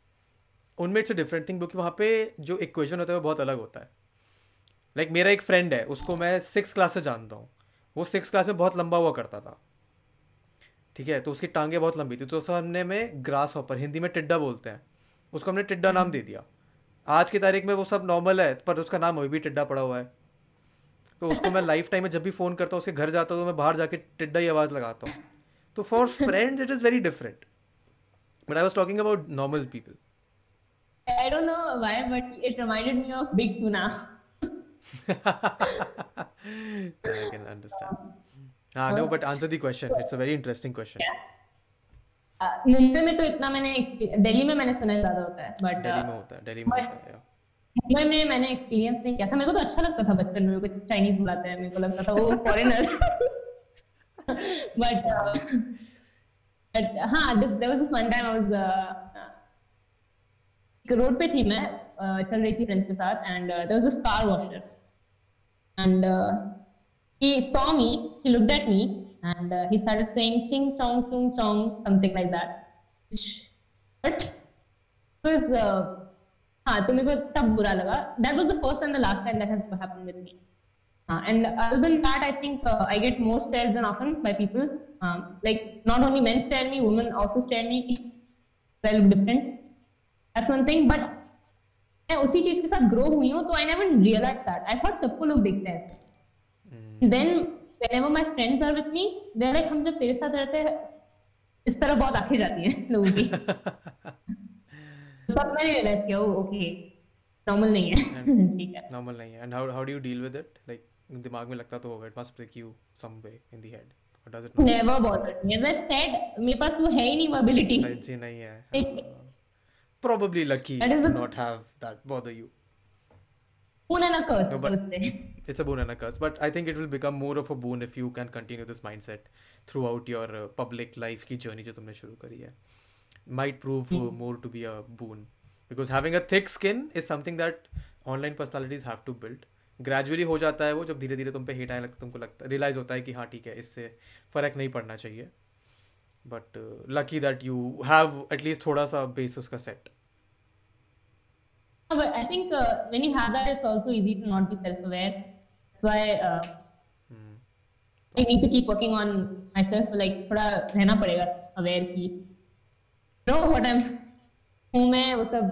Speaker 2: उनमें it's a different thing क्योंकि वहाँ पे जो equation होता है वो बहुत अलग होता है लाइक like, मेरा एक फ्रेंड है उसको मैं सिक्स क्लास से जानता हूँ वो सिक्स क्लास में बहुत लंबा हुआ करता था ठीक है तो उसकी टांगे बहुत लंबी थी तो उसको हमने में ग्रास हॉपर हिंदी में टिड्डा बोलते हैं उसको हमने टिड्डा नाम हम्म। दे दिया आज की तारीख में वो सब नॉर्मल है पर उसका नाम अभी भी टिड्डा पड़ा हुआ है तो उसको मैं लाइफ टाइम में जब भी फ़ोन करता हूँ उसके घर जाता हूँ तो मैं बाहर जाके टिड्डा ही आवाज़ लगाता हूँ तो for friends it is very different but I was talking about normal people I don't know why, but it reminded me of Big Tuna. I can understand. हाँ no but answer the question it's a very interesting
Speaker 3: question Mumbai में तो इतना मैंने दिल्ली में मैंने सुना ज्यादा होता है बट दिल्ली में uh, होता है दिल्ली में होता है या मुंबई में मैंने एक्सपीरियंस नहीं किया था मेरे को तो अच्छा लगता था बचपन में मेरे को चाइनीज बुलाते हैं मेरे को लगता था वो फॉरेनर बट बट हां this there was this one time I was road पे थी मैं uh, चल रही थी फ्रेंड्स के साथ and there was this car washer And uh, he saw me, he looked at me, and uh, he started saying ching chong ching chong something like that which but was uh, that was the first and the last time that has happened with me uh, and other than that I think uh, I get more stares than often by people um, like not only men stare at me women also stare at me They look different that's one thing but मैं उसी चीज के साथ grow हुई हूँ तो I never realise that I thought सबको लोग देखते हैं ऐसे then hmm. whenever my friends are with me they're like हम जब तेरे साथ रहते हैं इस तरह बहुत आखिर जाती है लोगों की तब मैंने रियलाइज किया ओके नॉर्मल नहीं है ठीक है
Speaker 2: नॉर्मल नहीं है and how how do you deal with it like दिमाग में लगता तो होगा it must break you some way in the head does it
Speaker 3: never bother me as I said मेरे पास वो है ही नहीं वो एबिलिटी
Speaker 2: मोबिलिटी नहीं है probably lucky that is to a... not have that bother you.
Speaker 3: Boon and a curse. No, but
Speaker 2: it's a boon and a
Speaker 3: curse.
Speaker 2: But I think it will become more of a boon if you can continue this mindset throughout your uh, public life ki journey Jo तुमने शुरू करी है. Might prove hmm. more to be a boon because having a thick skin is something that online personalities have to build. Gradually हो जाता है वो जब धीरे धीरे तुम पे हेट आने लगता तुमको लगता रियलाइज होता है कि हाँ ठीक है इससे फर्क नहीं पड़ना चाहिए but lucky that you have at least थोड़ा सा बेस उसका set
Speaker 3: but I think uh, when you have that, it's also easy to not be self-aware. That's why uh, hmm. I need to keep working on myself. Like, thoda rehna padega aware ki You know what I'm, who मैं wo sab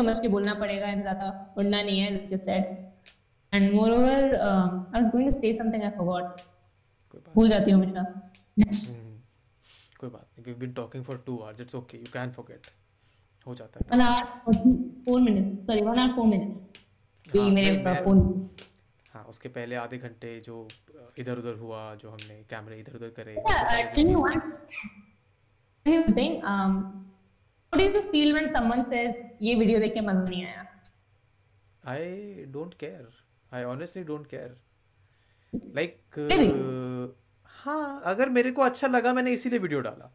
Speaker 3: samajh ke bolna padega and zyada उड़ना nahi hai like said. And moreover, uh, I was going to say something I forgot. भूल जाती हूँ हमेशा.
Speaker 2: कोई बात नहीं we been talking for two hours it's okay you can forget हो जाता है
Speaker 3: one hour four minute sorry one hour four minute ये मेरे फोन
Speaker 2: हाँ उसके पहले आधे घंटे जो इधर उधर हुआ जो हमने कैमरे इधर उधर
Speaker 3: करे How uh, um, do you feel when someone says ये वीडियो देख के मजा नहीं आया?
Speaker 2: I
Speaker 3: don't care. I honestly
Speaker 2: don't care. Like uh, हाँ अगर मेरे को अच्छा लगा मैंने इसीलिए वीडियो डाला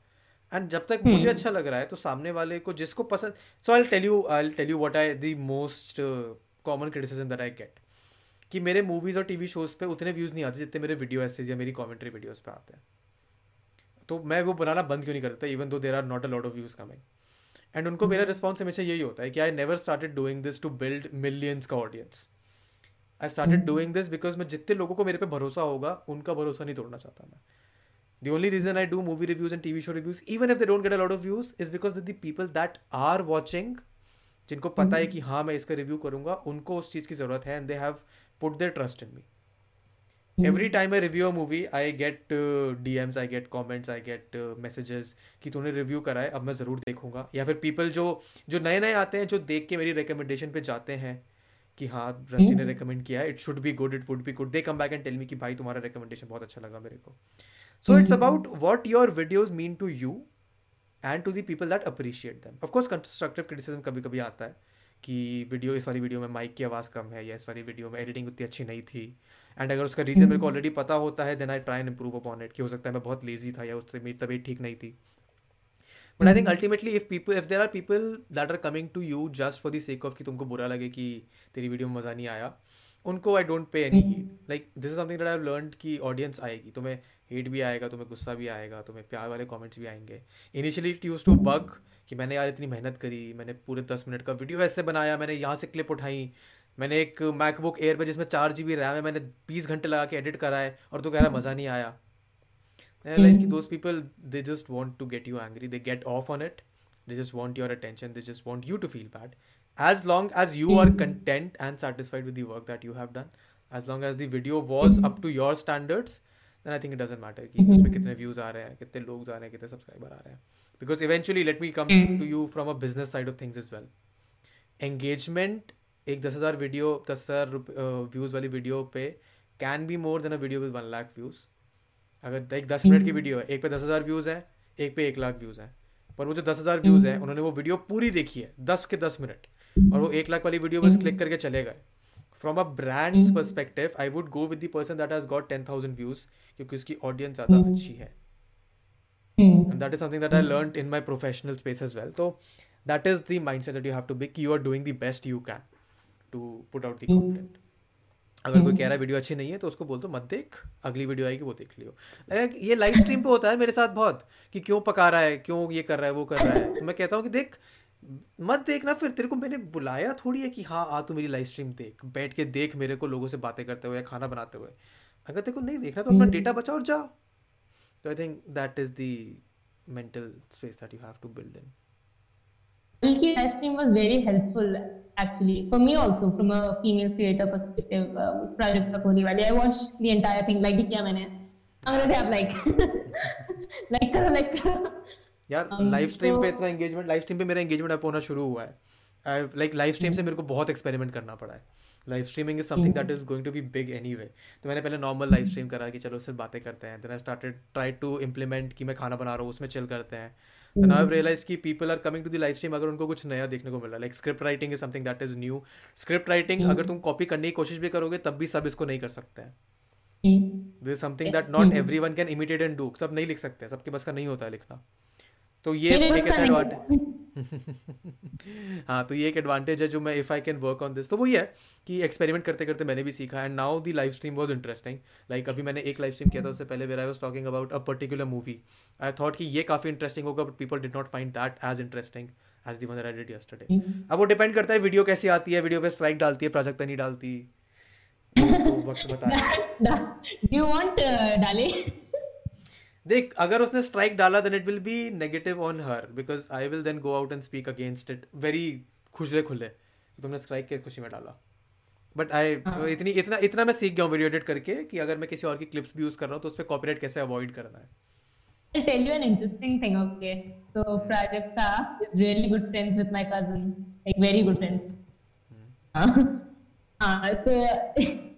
Speaker 2: एंड जब तक मुझे हम्म। अच्छा लग रहा है तो सामने वाले को जिसको पसंद so I tell you I tell you what I the most common criticism that I get कि मेरे मूवीज़ और टीवी शोज़ पे उतने व्यूज़ नहीं आते जितने मेरे वीडियो ऐसे या मेरी कॉमेंट्री वीडियोज़ पे आते हैं तो मैं वो बनाना बंद क्यों नहीं करता even though there are not a lot of views coming and उनको मेरा रिस्पॉन्स हम्म। हमेशा यही होता है कि I never started doing this to build millions का audience I started doing this because मैं जितने लोगों को मेरे पे भरोसा होगा उनका भरोसा नहीं तोड़ना चाहता मैं the only reason I do movie reviews and TV show reviews even if they don't get a lot of views is because the people that are watching जिनको पता है hmm. कि हाँ मैं इसका रिव्यू करूंगा उनको उस चीज़ की ज़रूरत है and they have put their trust in me every time I review a movie I get D Ms I get comments I get messages कि तूने रिव्यू करा है अब मैं ज़रूर देखूंगा या फिर पीपल जो जो नए नए आते हैं जो देख के मेरी रिकमेंडेशन पे जाते हैं कि हाँ रस्टी हम्म। ने रिकमेंड किया it should be good it would be good they come back and tell me कि भाई तुम्हारा रिकमेंडेशन बहुत अच्छा लगा मेरे को so it's about what your videos mean to you and to the people that appreciate them of course constructive criticism कभी कभी आता है कि वीडियो इस वाली वीडियो में माइक की आवाज़ कम है या इस वाली वीडियो में एडिटिंग उतनी अच्छी नहीं थी एंड अगर उसका रीज़न मेरे को ऑलरेडी हम्म। पता होता है then I try and improve upon it कि हो सकता है मैं बहुत लेजी था या उससे मेरी तबीयत ठीक नहीं थी but I think ultimately if people if there are people that are coming to you just for the sake of कि तुमको बुरा लगे कि तेरी वीडियो में मज़ा नहीं आया उनको I don't pay any heed like this is something that I learn कि ऑडियंस आएगी तुम्हें हेट भी आएगा तुम्हें गुस्सा भी आएगा तुम्हें प्यार वाले कमेंट्स भी आएंगे initially it use to bug कि मैंने यार इतनी मेहनत करी मैंने पूरे दस मिनट का वीडियो ऐसे बनाया मैंने यहाँ से क्लिप उठाई मैंने एक मैकबुक एयर पर जिसमें चार जी बी रैम है मैंने बीस घंटे लगा के एडिट करा है और तो कह रहा मज़ा नहीं आया And I realized mm-hmm. those people, they just want to get you angry. They get off on it. They just want your attention. They just want you to feel bad. As long as you mm-hmm. are hmm. content and satisfied with the work that you have done, as long as the video was mm-hmm. up to your standards, then I think it doesn't matter views Because eventually, let me come hmm. to you from a business side of things as well. Engagement, एक दस हज़ार video दस हज़ार views वाली video पे can be more than a video with one lakh views अगर एक दस मिनट की हम्म। वीडियो है एक पे दस हज़ार व्यूज़ है एक पे एक लाख व्यूज़ है पर वो जो दस हज़ार व्यूज़ है हम्म। उन्होंने वो वीडियो पूरी देखी है दस के दस मिनट और वो एक लाख वाली वीडियो बस क्लिक हम्म। करके चले गए from a brands perspective I would go with the person that has got ten thousand views क्योंकि उसकी ऑडियंस ज़्यादा अच्छी है and that is something that I learn in my professional space as well तो that is the mind set that you have to be you are doing the best you can to put out the content अगर कोई हम्म। कह रहा है video अच्छी नहीं है तो उसको बोल दो मत देख अगली वीडियो आएगी वो देख लियो ये लाइव स्ट्रीम पे होता है मेरे साथ बहुत कि क्यों पका रहा है क्यों ये कर रहा है वो कर रहा है तो मैं कहता हूँ कि देख मत देखना फिर तेरे को मैंने बुलाया थोड़ी है कि हाँ आ तू मेरी लाइव स्ट्रीम देख बैठ के देख मेरे को लोगों से बातें करते हुए या खाना बनाते हुए अगर तेरे को नहीं देखना तो अपना डेटा हम्म। बचाओ और जा तो I think that is the mental space that you have to build in live
Speaker 3: stream was very helpful actually for me also from a female creator perspective uh, project Kakoli wali I watched the entire thing like kya maine I'm gonna have like like करो like करो यार live
Speaker 2: stream पे इतना engagement live stream पे मेरा engagement अब
Speaker 3: होना शुरू हुआ
Speaker 2: है लाइक लाइव स्ट्रीम से मेरे को बहुत एक्सपेरिमेंट करना पड़ा है live streaming is something that is going to be big anyway तो मैंने पहले नॉर्मल लाइव स्ट्रीम करा कि चलो सिर्फ बातें करते हैं then I started try to implement कि मैं खाना बना रहा हूँ उसमें चिल करते हैं now I realize people are coming to stream अगर उनको कुछ नया देखने को मिला like script writing is something that is new script writing अगर तुम कॉपी करने की कोशिश भी करोगे तब भी सब इसको नहीं कर
Speaker 3: सकते हैं this something that not
Speaker 2: every one can imitate and do सब नहीं लिख सकते सबके बस का नहीं होता है लिखना तो ये एक एडवांटेज हाँ तो ये एक एडवांटेज है जो मैं if I can work on this तो वही है कि एक्सपेरिमेंट करते करते मैंने भी सीखा and now the live stream was interesting like अभी मैंने एक लाइव स्ट्रीम किया था उससे पहले where I was talking about a particular movie I thought कि ये काफ़ी इंटरेस्टिंग होगा but people did not find that as interesting as the one edit yesterday अब वो डिपेंड करता है वीडियो कैसी आती है वीडियो पे स्ट्राइक डालती है प्राजक्ता नहीं डालती तो वक्त बता डू वांट डाले देख अगर उसने स्ट्राइक डाला then it will be negative on her because I will then go out and speak against it very खुजले खुले तुमने स्ट्राइक के खुशी में डाला बट आई हाँ. इतनी इतना इतना मैं सीख गया हूँ वीडियो एडिट करके कि अगर मैं किसी और की क्लिप्स भी यूज कर रहा हूँ तो उस पर कॉपीराइट कैसे अवॉइड
Speaker 3: करना है I'll tell you an interesting thing, okay? So Prajakta is really good friends with my cousin, like very good friends. Hmm. uh, so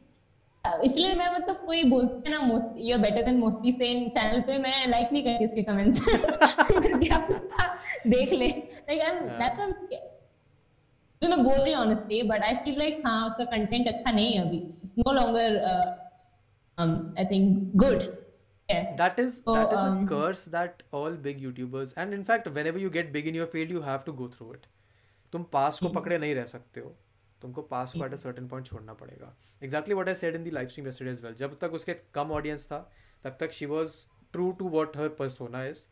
Speaker 3: इसलिए मैं मतलब कोई बोलते हैं ना most you are better than mostly Sen channel पे मैं लाइक नहीं करती इसके कमेंट्स देख ले like I am that's I am तो मैं बोल रही हूं honestly but I feel like हां उसका कंटेंट अच्छा नहीं है अभी it's no longer um I think good That is so, that is
Speaker 2: um, a curse that all big YouTubers and in fact whenever you get big in your field you have to go through it. तुम पास को hmm. पकड़े नहीं रह सकते हो. तुमको पास को एट अ सर्टन पॉइंट छोड़ना पड़ेगा exactly what I said in the life stream yesterday as well जब तक उसके कम ऑडियंस था तब तक she was true to what her persona is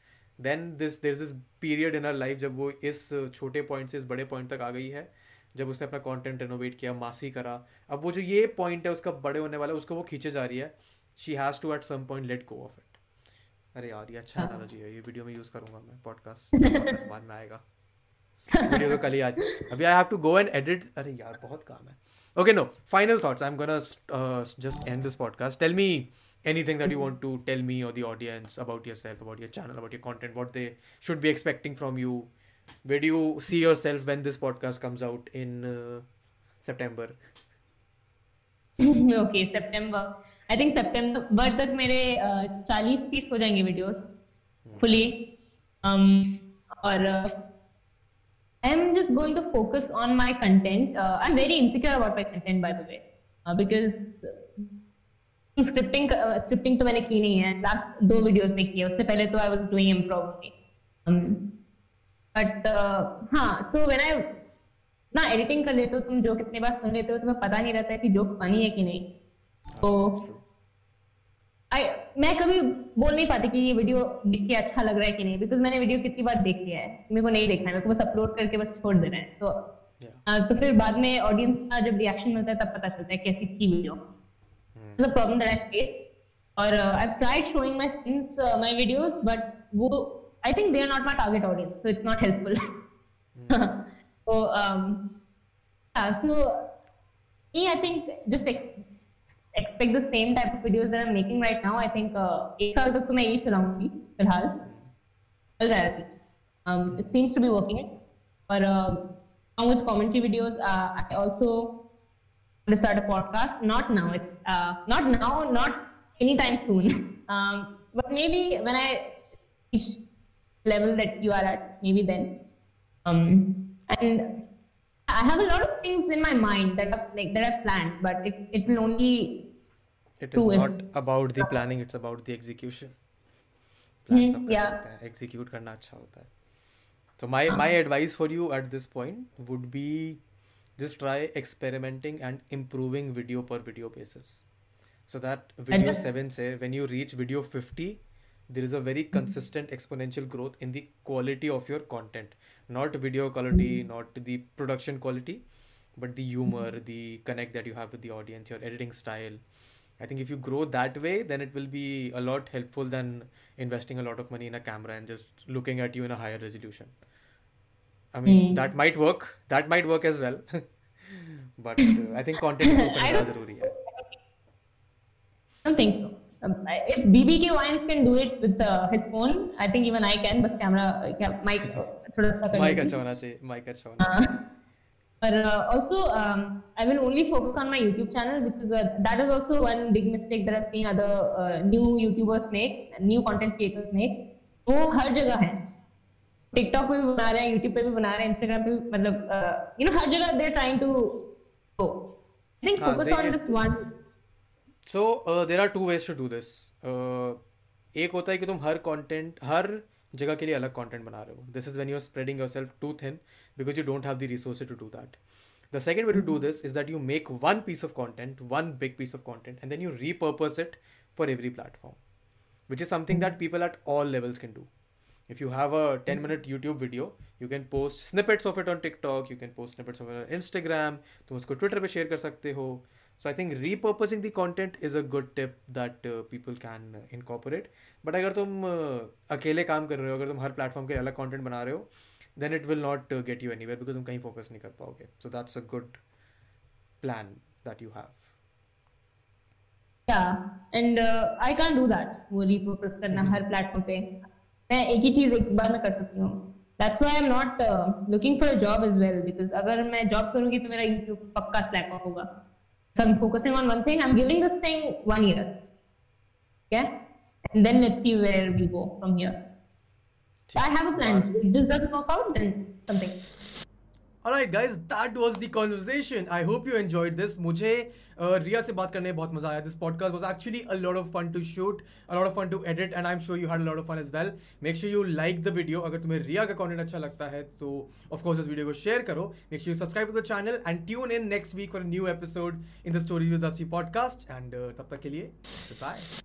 Speaker 2: then this there this period in her life जब वो इस छोटे पॉइंट से इस बड़े पॉइंट तक आ गई है जब उसने अपना कॉन्टेंट रेनोवेट किया मासी करा अब वो जो ये पॉइंट है उसका बड़े होने वाला है उसको वो खींचे जा रही है she has to at some point let go of it अरे यार ये अच्छा एनालॉजी हाँ। है ये वीडियो में यूज़ करूँगा मैं पॉडकास्ट बाद में आएगा वीडियो को कल ही आज अभी I have to go and edit अरे यार बहुत काम है okay no final thoughts I am gonna just end this podcast tell me anything that you want to tell me और the audience about your about your channel about your content what they should be expecting from you way you see yourself this podcast comes out in September okay September I think September तक मेरे uh, चालीस तीस हो जाएंगे videos fully hmm. um, और uh, I'm just going to focus on my content. Uh, I'm very insecure about my content, by the way, uh, because scripting uh, scripting uh, तो मैंने की नहीं है लास्ट दो वीडियोस में की है उससे पहले तो I was doing improv but हाँ सो व्हेन आई ना एडिटिंग कर लेते हो तुम जो कितनी बार सुन लेते हो तुम्हें पता नहीं रहता है कि जो फनी है कि नहीं हाँ, तो आई मैं कभी बोल नहीं पाती कि ये वीडियो देख के अच्छा लग रहा है कि नहीं बिकॉज मैंने वीडियो कितनी बार देख लिया है मेरे को नहीं देखना है मेरे को बस अपलोड करके बस छोड़ देना है तो yeah. आ, तो फिर बाद में ऑडियंस का जब रिएक्शन मिलता है तब पता चलता है कैसी थी video problem that I face और I tried showing my friends my videos but वो I think they are not my target audience so it's not helpful तो um so yeah, i think just expect the same type of videos that I'm making right now. I think एक uh, um, it seems to be working but uh, along with commentary videos uh, I also want to start a podcast not now it, uh, not now not anytime soon um, but maybe when I reach level that you are at maybe then um, and I have a lot of things in my mind that are like that I planned, but it, it will only. It is not about the planning; it's about the execution. Plan hmm, yeah. Execute करना अच्छा होता है. So my uh-huh. my advice for you at this point would be just try experimenting and improving video per video basis. So that video seven say when you reach video fifty, there is a very mm-hmm. consistent exponential growth in the quality of your content not video quality mm-hmm. not the production quality but the humor mm-hmm. the connect that you have with the audience your editing style i think if you grow that way then it will be a lot helpful than investing a lot of money in a camera and just looking at you in a higher resolution i mean mm. that might work that might work as well but uh, i think content improvement is I don't think so Um, if BBK Wines can do it with uh, his phone, I think even I can. but camera mic mic mic अच्छा होना mic mic अच्छा होना चाहिए But uh, also, um, I will only focus on my YouTube channel because uh, that is also one big mistake that I've seen other uh, new YouTubers make, new content creators make. वो हर जगह है tiktok पे भी बना रहे हैं youtube पे भी बना रहे हैं instagram पे भी मतलब you know हर जगह they're trying to go i think focus focus on this one so there are two ways to do this एक होता है कि तुम हर कॉन्टेंट हर जगह के लिए अलग कॉन्टेंट बना रहे हो this is when you are spreading yourself too thin because you don't have the resource to do that the second way to do this is that you make one piece of content one big piece of content and then you repurpose it for every platform which is something that people at all levels can do if you have a ten minute YouTube video you can post snippets of it on TikTok you can post snippets of it on तुम उसको Twitter पर share कर सकते हो so I think repurposing the content is a good tip that people can incorporate but अगर तुम uh, अकेले काम कर रहे हो अगर तुम हर प्लेटफॉर्म के अलग कॉन्टेंट बना रहे हो then it will not get you anywhere because तुम कहीं फोकस नहीं कर पाओगे so that's a good plan that you have yeah and uh, i can't do that वो repurpose करना हर platform पे मैं एक ही चीज एक बार में कर सकती हूँ that's why i'm not uh, looking for a job as well because अगर मैं job करूँगी तो मेरा youtube पक्का slack off होगा I'm focusing on one thing. I'm giving this thing one year. Yeah. And then let's see where we go from here. So I have a plan. If this doesn't work out, then something. Alright guys, that was the conversation. I hope you enjoyed this. मुझे रिया से बात करने में बहुत मजा आया this podcast was actually a lot of fun to shoot a lot of fun to edit and I am sure you had a lot of fun as well make sure you like the video अगर तुम्हें रिया का content अच्छा लगता है तो of course इस वीडियो को शेयर करो make sure you subscribe to the channel and tune in next week for new episode in the story with असी पॉडकास्ट एंड तब तक के लिए बाय